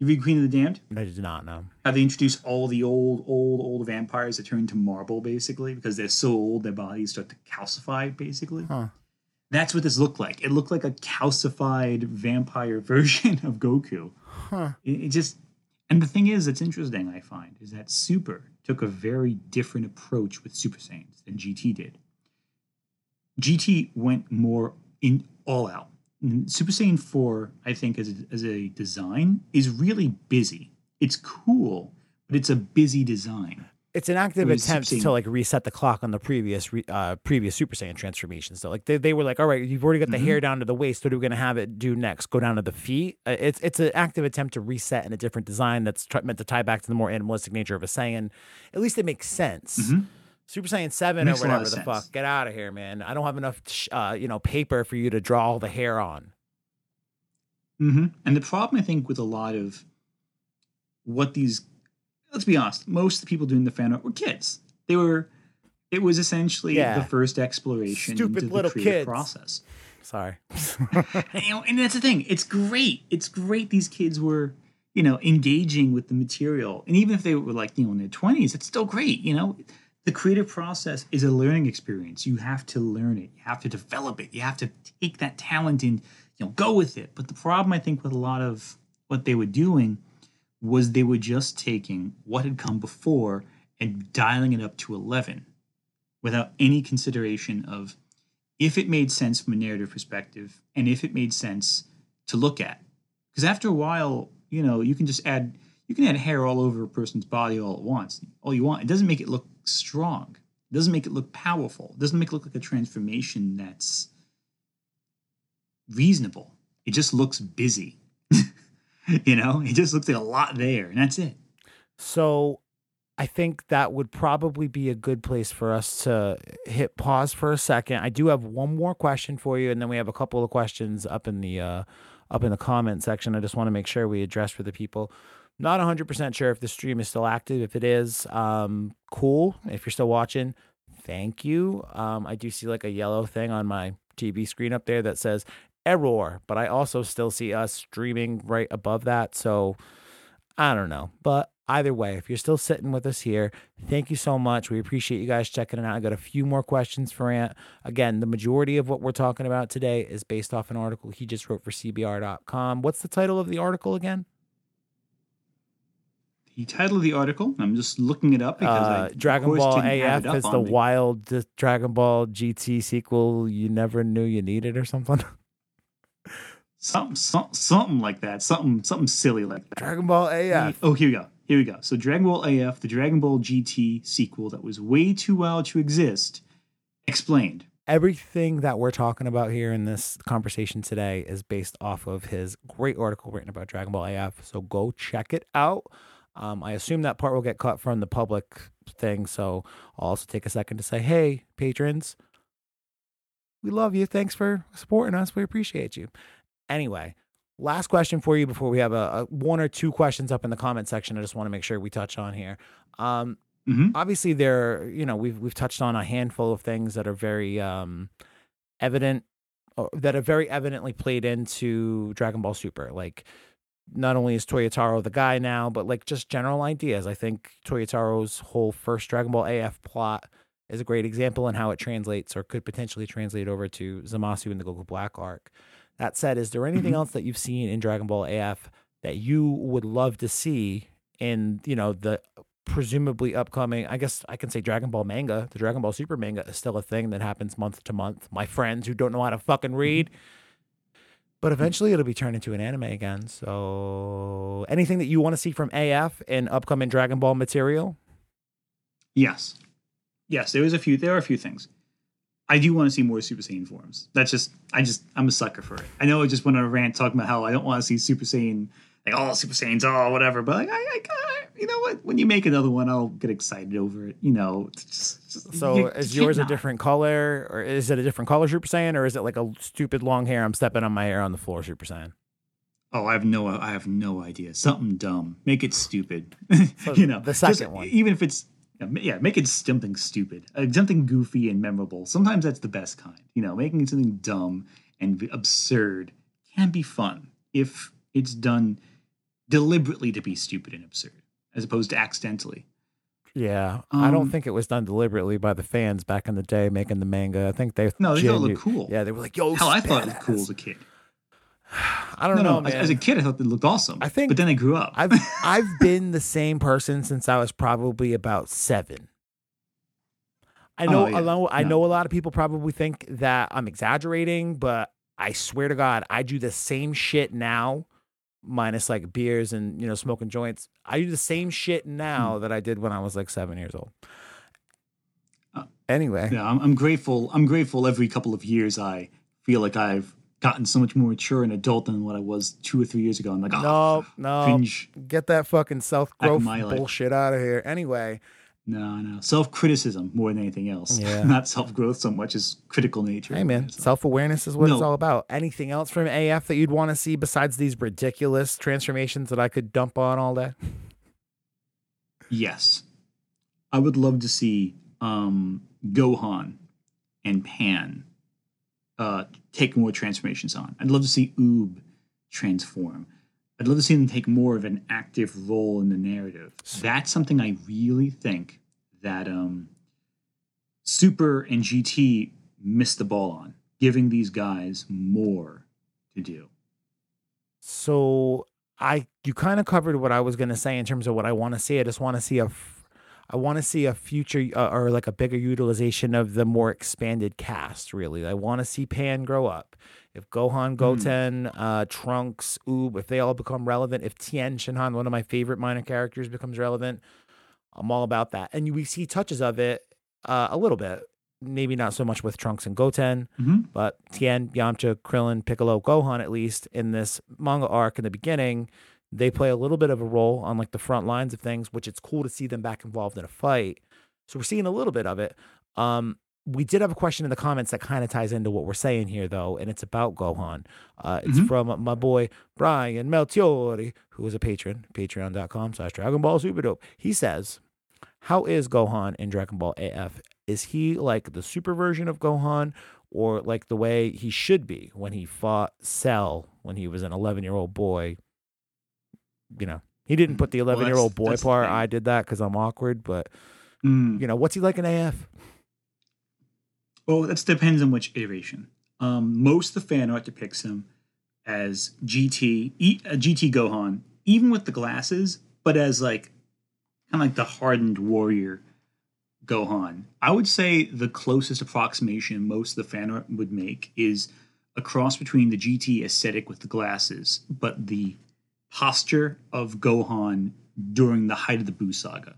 You read Queen of the Damned? I did not know. How they introduce all the old, old, old vampires that turn into marble, basically, because they're so old their bodies start to calcify, basically. Huh. That's what this looked like. It looked like a calcified vampire version of Goku. Huh. It, it just, and the thing is, that's interesting. I find is that Super took a very different approach with Super Saiyans than GT did. GT went more in all out. Super Saiyan 4, I think, as a, as a design, is really busy. It's cool, but it's a busy design. It's an active Whereas attempt to like reset the clock on the previous re- uh, previous Super Saiyan transformations. So like they, they were like, all right, you've already got the Mhm. hair down to the waist. What are we gonna have it do next? Go down to the feet. Uh, it's it's an active attempt to reset in a different design that's tr- meant to tie back to the more animalistic nature of a Saiyan. At least it makes sense. Mhm. Super Saiyan Seven or whatever the sense. fuck. Get out of here, man. I don't have enough, sh- uh, you know, paper for you to draw all the hair on. hmm And the problem, I think, with a lot of what these, let's be honest, most of the people doing the fan art were kids. They were, it was essentially Yeah. the first exploration Stupid into the creative kids. process. Sorry. And, you know, and that's the thing. It's great. It's great. These kids were, you know, engaging with the material, and even if they were like, you know, in their twenties, it's still great. You know, the creative process is a learning experience. You have to learn it. You have to develop it. You have to take that talent and you know go with it. But the problem, I think, with a lot of what they were doing was they were just taking what had come before and dialing it up to eleven, without any consideration of if it made sense from a narrative perspective and if it made sense to look at. Because after a while, you know, you can just add you can add hair all over a person's body all at once, all you want. It doesn't make it look strong. It doesn't make it look powerful. It doesn't make it look like a transformation that's reasonable. It just looks busy. you know, it just looks like a lot there, and that's it. So I think that would probably be a good place for us to hit pause for a second. I do have one more question for you, and then we have a couple of questions up in the uh, up in the comment section. I just want to make sure we address for the people. Not 100% sure if the stream is still active. If it is, um, cool. If you're still watching, thank you. Um, I do see like a yellow thing on my TV screen up there that says error, but I also still see us streaming right above that. So I don't know. But either way, if you're still sitting with us here, thank you so much. We appreciate you guys checking it out. I got a few more questions for Ant. Again, the majority of what we're talking about today is based off an article he just wrote for CBR.com. What's the title of the article again? The title of the article, I'm just looking it up because I Uh, of Dragon Ball AF is the me. wild Dragon Ball GT sequel you never knew you needed or something. something, something, something like that. Something, something silly like that. Dragon Ball AF. Oh, here we go. Here we go. So Dragon Ball AF, the Dragon Ball GT sequel that was way too wild to exist, explained. Everything that we're talking about here in this conversation today is based off of his great article written about Dragon Ball AF. So go check it out. Um, I assume that part will get cut from the public thing. So I'll also take a second to say, hey, patrons, we love you. Thanks for supporting us. We appreciate you. Anyway, last question for you before we have a, a one or two questions up in the comment section. I just want to make sure we touch on here. Um, hmm obviously there you know we've we've touched on a handful of things that are very um evident or that are very evidently played into Dragon Ball Super like not only is Toyotaro the guy now but like just general ideas I think Toyotaro's whole first Dragon Ball AF plot is a great example in how it translates or could potentially translate over to Zamasu in the Goku Black arc that said is there anything Mhm. else that you've seen in Dragon Ball AF that you would love to see in you know the presumably upcoming i guess i can say dragon ball manga the dragon ball super manga is still a thing that happens month to month my friends who don't know how to fucking read but eventually it'll be turned into an anime again so anything that you want to see from af in upcoming dragon ball material Yes, yes. There was a few. There are a few things. I do want to see more Super Saiyan forms. That's just. I just. I'm a sucker for it. I know I just went on a rant talking about how I don't want to see Super Saiyan like all Super Saiyans, oh whatever. But like, I, I, I, you know what? When you make another one, I'll get excited over it. You know. Just, just- so is you yours a different color or is it a different color super saiyan or is it like a stupid long hair i'm stepping on my hair on the floor super saiyan Oh, I have no, I have no idea. Something dumb. Make it stupid. So you know, the just- second one. even if it's yeah, ma- yeah, make it something stupid, uh, something goofy and memorable. Sometimes that's the best kind. You know, making something dumb and absurd can be fun if it's done deliberately to be stupid and absurd, as opposed to accidentally. Yeah, I don't Um, think it was done deliberately by the fans back in the day making the manga. I think they No, they thought it looked cool. Yeah, they were like, "Yo, Hell, I thought it was cool as a kid. I don't no, know, no, as, man. as a kid, I thought it looked awesome. I think but then I grew up. I've I've been the same person since I was probably about seven. I know, Oh, yeah. I know, I know. A lot of people probably think that I'm exaggerating, but I swear to God, I do the same shit now, minus like beers and you know smoking joints. I do the same shit now that I did when I was like seven years old. Uh, anyway, Yeah, I'm, I'm grateful. I'm grateful every couple of years I feel like I've gotten so much more mature and adult than what I was two or three years ago. I'm like, oh, no, no, cringe. get that fucking self growth bullshit out of here. Anyway, No, no. Self criticism more than anything else. Yeah. Not self growth so much as critical nature. Hey man, So- self awareness is what it's all about. Anything else from AF that you'd want to see besides these ridiculous transformations that I could dump on all day? Yes. I would love to see um, Gohan and Pan uh, take more transformations on. I'd love to see Oob transform. I'd love to see them take more of an active role in the narrative. That's something I really think that um, Super and GT missed the ball on, giving these guys more to do. So I you kind of covered what I was going to say in terms of what I want to see. I just want to see a I want to see a future uh, or like a bigger utilization of the more expanded cast. Really, I want to see Pan grow up. If Gohan, Goten, uh, Trunks, Oob, if they all become relevant, if Tien Shinhan, one of my favorite minor characters, becomes relevant, I'm all about that. And we see touches of it uh, a little bit, maybe not so much with Trunks and Goten, Mhm. but Tien, Yamcha, Krillin, Piccolo, Gohan, at least in this manga arc in the beginning, they play a little bit of a role on like the front lines of things, which it's cool to see them back involved in a fight. So we're seeing a little bit of it. Um, we did have a question in the comments that kind of ties into what we're saying here, though, and it's about Gohan. Uh, it's Mhm. from my boy Brian Melchiori, who is a patron, patreon.com slash Dragon Ball Super Dope. He says, How is Gohan in Dragon Ball AF? Is he like the super version of Gohan or like the way he should be when he fought Cell when he was an 11 year old boy? You know, he didn't put the 11 year old boy that's part. I did that because I'm awkward, but Mm. you know, what's he like in AF? Well, that depends on which iteration. Um, most of the fan art depicts him as GT, e, uh, GT Gohan, even with the glasses, but as like kind of like the hardened warrior Gohan. I would say the closest approximation most of the fan art would make is a cross between the GT aesthetic with the glasses, but the posture of Gohan during the height of the Buu saga.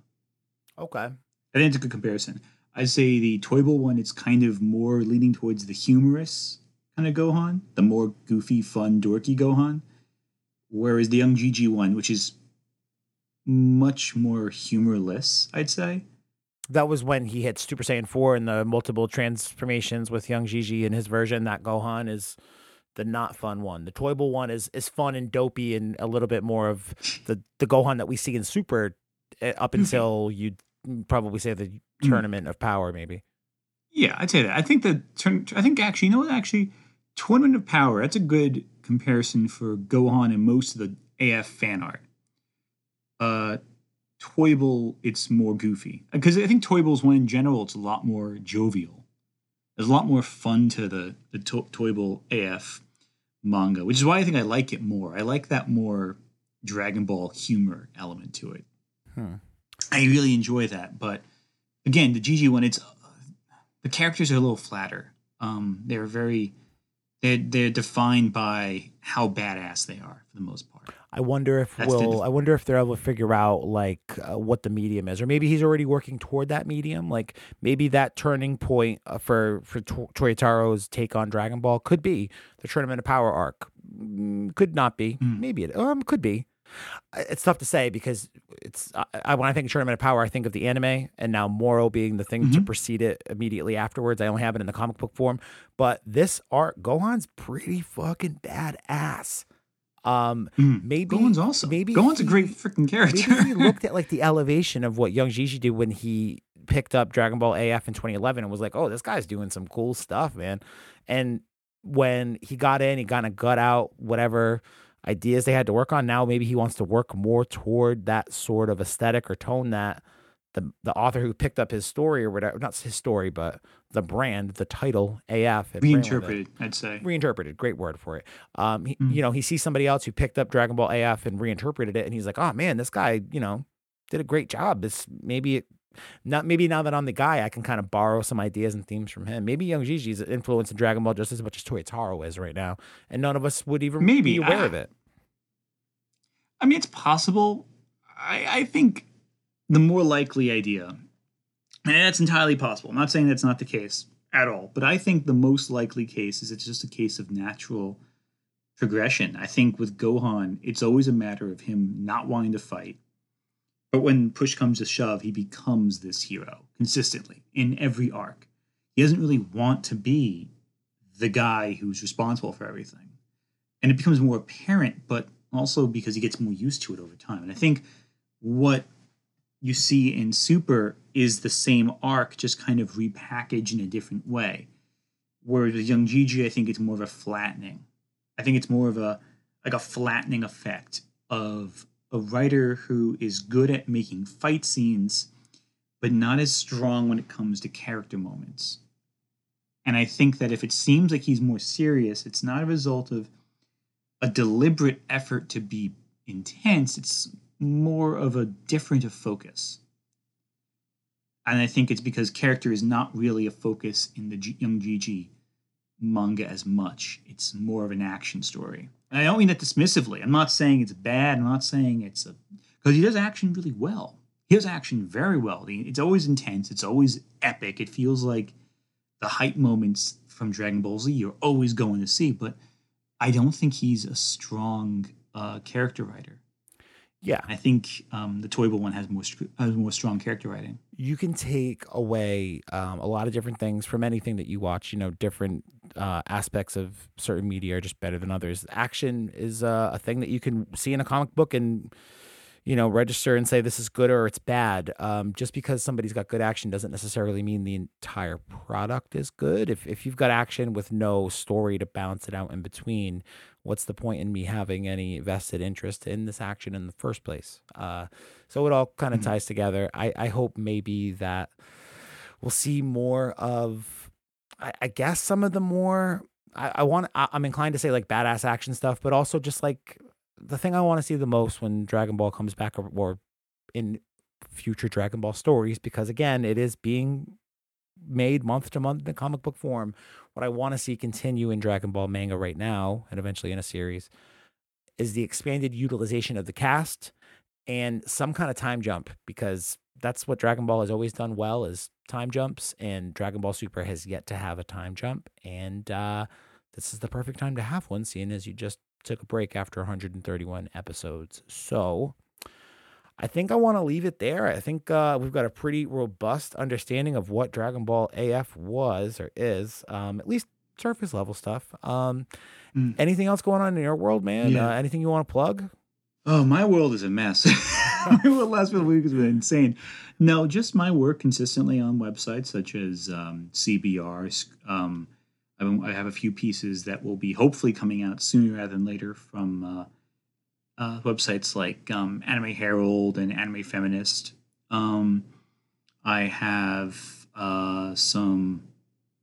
Okay. I think it's a good comparison. I'd say the Toyble one, it's kind of more leaning towards the humorous kind of Gohan, the more goofy, fun, dorky Gohan. Whereas the Young GG one, which is much more humorless, I'd say. That was when he hit Super Saiyan 4 and the multiple transformations with young Gigi in his version. That Gohan is the not fun one. The Toyble one is is fun and dopey and a little bit more of the, the Gohan that we see in Super uh, up Goofy. until you'd probably say the Mm. Tournament of Power, maybe. Yeah, I'd say that. I think the turn. I think actually, you know what? Actually, Tournament of Power. That's a good comparison for Gohan and most of the AF fan art. Uh, Toyble, it's more goofy because I think Toyble's one in general. It's a lot more jovial. There's a lot more fun to the the to- Toyble AF manga, which is why I think I like it more. I like that more Dragon Ball humor element to it. Hmm. I really enjoy that, but again, the GG one, it's the characters are a little flatter. Um, they're very they're they're defined by how badass they are for the most part. I wonder if That's will I wonder if they're able to figure out like uh, what the medium is, or maybe he's already working toward that medium. Like maybe that turning point uh, for for To- Toyotaro's take on Dragon Ball could be the Tournament of Power arc. Mm, Could not be. Mm. Maybe it um could be. It's tough to say because it's I, I, when I think Tournament of Power, I think of the anime, and now Moro being the thing to Mhm. precede it immediately afterwards. I only have it in the comic book form, but this art, Gohan's pretty fucking badass. Um, maybe Gohan's awesome. Maybe Gohan's a great freaking character. Maybe he looked at like the elevation of what young Gigi did when he picked up Dragon Ball AF in 2011 and was like, "Oh, this guy's doing some cool stuff, man." And when he got in, he kind of gut out whatever ideas they had to work on. Now maybe he wants to work more toward that sort of aesthetic or tone that the the author who picked up his story or whatever, not his story, but the brand, the title AF, had ran with it Reinterpreted, I'd say. reinterpreted. Great word for it. Um, he, Mm. you know, he sees somebody else who picked up Dragon Ball AF and reinterpreted it, and he's like, "Oh man, this guy, you know, did a great job. This maybe it, not maybe now that I'm the guy, I can kind of borrow some ideas and themes from him. Maybe Young Gigi's influence in Dragon Ball just as much as Toyotaro is right now, and none of us would even Maybe. be aware I- of it. I mean, it's possible. I, I think the more likely idea, and that's entirely possible. I'm not saying that's not the case at all, but I think the most likely case is it's just a case of natural progression. I think with Gohan, it's always a matter of him not wanting to fight, But when push comes to shove, he becomes this hero consistently in every arc. He doesn't really want to be the guy who's responsible for everything. And it becomes more apparent, but also because he gets more used to it over time. And I think what you see in Super is the same arc, just kind of repackaged in a different way. Whereas with Young Gigi, I think it's more of a flattening. I think it's more of a like a flattening effect of a writer who is good at making fight scenes, but not as strong when it comes to character moments. And I think that if it seems like he's more serious, it's not a result of a deliberate effort to be intense. It's more of a different of focus. And I think it's because character is not really a focus in the G- Young Jijii manga as much. It's more of an action story. And I don't mean that dismissively. I'm not saying it's bad. I'm not saying it's a because he does action really well. He does action very well. It's always intense. It's always epic. It feels like the hype moments from Dragon Ball Z you're always going to see. But I don't think he's a strong uh, character writer. Yeah, I think um, the Toyble one has more has more strong character writing. You can take away um, a lot of different things from anything that you watch. You know, different uh, aspects of certain media are just better than others. Action is uh, a thing that you can see in a comic book and you know, register and say this is good or it's bad. Um, just because somebody's got good action doesn't necessarily mean the entire product is good. If if you've got action with no story to balance it out in between, what's the point in me having any vested interest in this action in the first place? Uh, so it all kind of mm-hmm. ties together. I, I hope maybe that we'll see more of, I, I guess, some of the more I, I want. I, I'm inclined to say like badass action stuff, but also just like the thing I want to see the most when Dragon Ball comes back or in future Dragon Ball stories, because again, it is being made month to month in comic book form. What I want to see continue in Dragon Ball manga right now, and eventually in a series, is the expanded utilization of the cast and some kind of time jump, because that's what Dragon Ball has always done well is time jumps, and Dragon Ball Super has yet to have a time jump, and uh, this is the perfect time to have one, seeing as you just took a break after 131 episodes. So I think I want to leave it there. I think uh, we've got a pretty robust understanding of what Dragon Ball AF was or is, um, at least surface level stuff. Um, mm. Anything else going on in your world, man? Yeah. Uh, anything you want to plug? Oh, my world is a mess. my last few weeks has been insane. No, just my work consistently on websites such as um, CBR, um, I have a few pieces that will be hopefully coming out sooner rather than later from uh, uh, websites like um, Anime Herald and Anime Feminist. Um, I have uh, some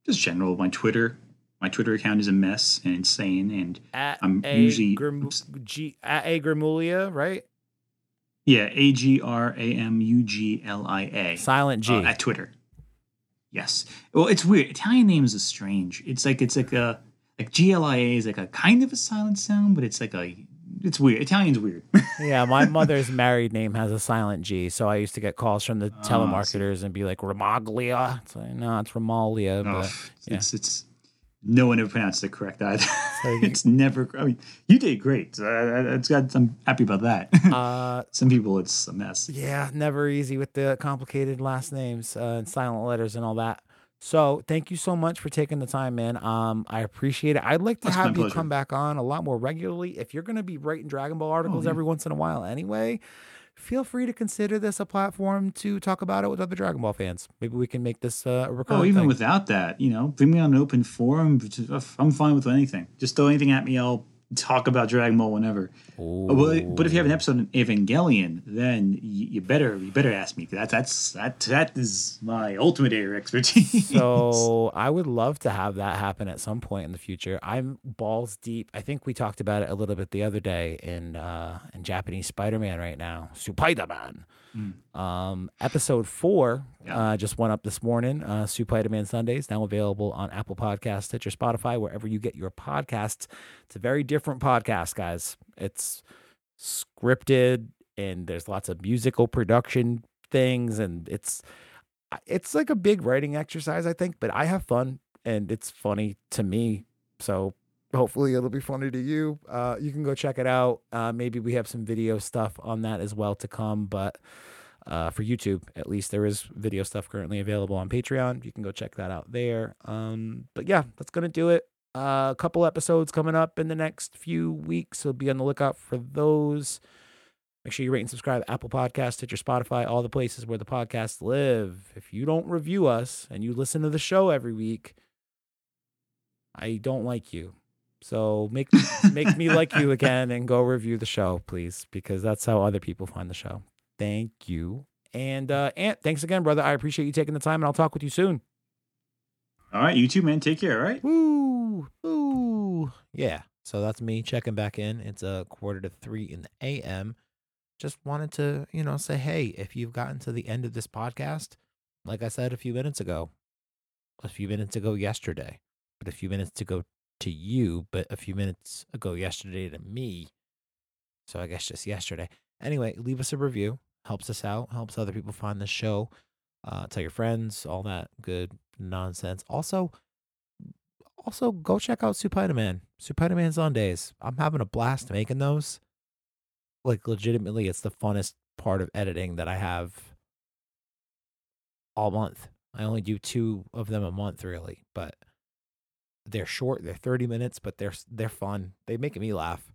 just general my Twitter. My Twitter account is a mess and insane, and at I'm a usually Grim, G, at a Gramuglia, right? Yeah, A G R A M U G L I A. Silent G uh, at Twitter. Yes. Well, it's weird. Italian names is strange. It's like it's like a like GLIA is like a kind of a silent sound, but it's like a it's weird. Italian's weird. yeah, my mother's married name has a silent G, so I used to get calls from the oh, telemarketers and be like Ramaglia. It's like no, it's Ramalia. Oh, but, yeah. It's it's no one ever pronounced it correct either. So it's never. I mean, you did great. Uh, it's got. I'm happy about that. Uh, Some people, it's a mess. Yeah, never easy with the complicated last names uh, and silent letters and all that. So thank you so much for taking the time, man. Um, I appreciate it. I'd like to That's have you come back on a lot more regularly. If you're going to be writing Dragon Ball articles oh, yeah. every once in a while, anyway feel free to consider this a platform to talk about it with other Dragon Ball fans. Maybe we can make this uh, a recurring. Oh, even thing. without that, you know, bring me on an open forum. I'm fine with anything. Just throw anything at me. I'll talk about Dragon Ball whenever. Ooh. But if you have an episode on Evangelion, then you, better you better ask me. That that's that that is my ultimate area expertise. So I would love to have that happen at some point in the future. I'm balls deep. I think we talked about it a little bit the other day in uh, in Japanese Spider Man right now, Spider Man. Mm. Um, episode four yeah. uh, just went up this morning. Uh, Spider-Man Sundays now available on Apple Podcasts, Stitcher, Spotify, wherever you get your podcasts. It's a very different podcast, guys. It's scripted and there's lots of musical production things, and it's it's like a big writing exercise, I think. But I have fun, and it's funny to me. So hopefully it'll be funny to you. Uh, you can go check it out. Uh, maybe we have some video stuff on that as well to come, but uh, for YouTube. At least there is video stuff currently available on Patreon. You can go check that out there. Um, but yeah, that's gonna do it. Uh, a couple episodes coming up in the next few weeks, so be on the lookout for those. Make sure you rate and subscribe Apple Podcast, Stitcher, Spotify, all the places where the podcasts live. If you don't review us and you listen to the show every week, I don't like you. So make make me like you again and go review the show, please, because that's how other people find the show. Thank you. And uh Ant, thanks again, brother. I appreciate you taking the time and I'll talk with you soon. All right, you too, man. Take care, all right? Woo! Woo! Yeah. So that's me checking back in. It's a quarter to three in the AM. Just wanted to, you know, say, hey, if you've gotten to the end of this podcast, like I said a few minutes ago, a few minutes ago yesterday, but a few minutes ago to you, but a few minutes ago yesterday to me. So I guess just yesterday. Anyway, leave us a review. Helps us out, helps other people find the show. Uh, tell your friends, all that good nonsense. Also, also go check out Supina Man. Supina on days. I'm having a blast making those. Like legitimately, it's the funnest part of editing that I have all month. I only do two of them a month, really, but they're short. They're 30 minutes, but they're they're fun. They make me laugh.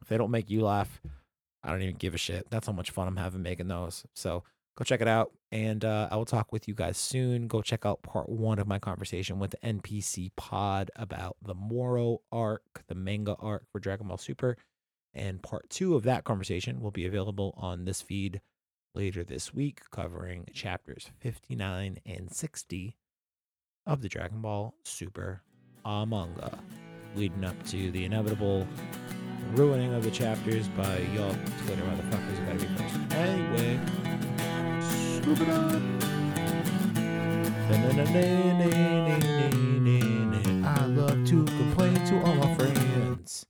If they don't make you laugh, I don't even give a shit. That's how much fun I'm having making those. So go check it out. And uh, I will talk with you guys soon. Go check out part one of my conversation with the NPC pod about the Moro arc, the manga arc for Dragon Ball Super. And part two of that conversation will be available on this feed later this week, covering chapters 59 and 60 of the Dragon Ball Super manga, leading up to the inevitable ruining of the chapters by y'all Twitter motherfuckers gotta be first. Anyway, scoop it up. I love to complain to all my friends.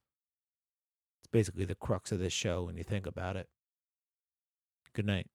It's basically the crux of this show when you think about it. Good night.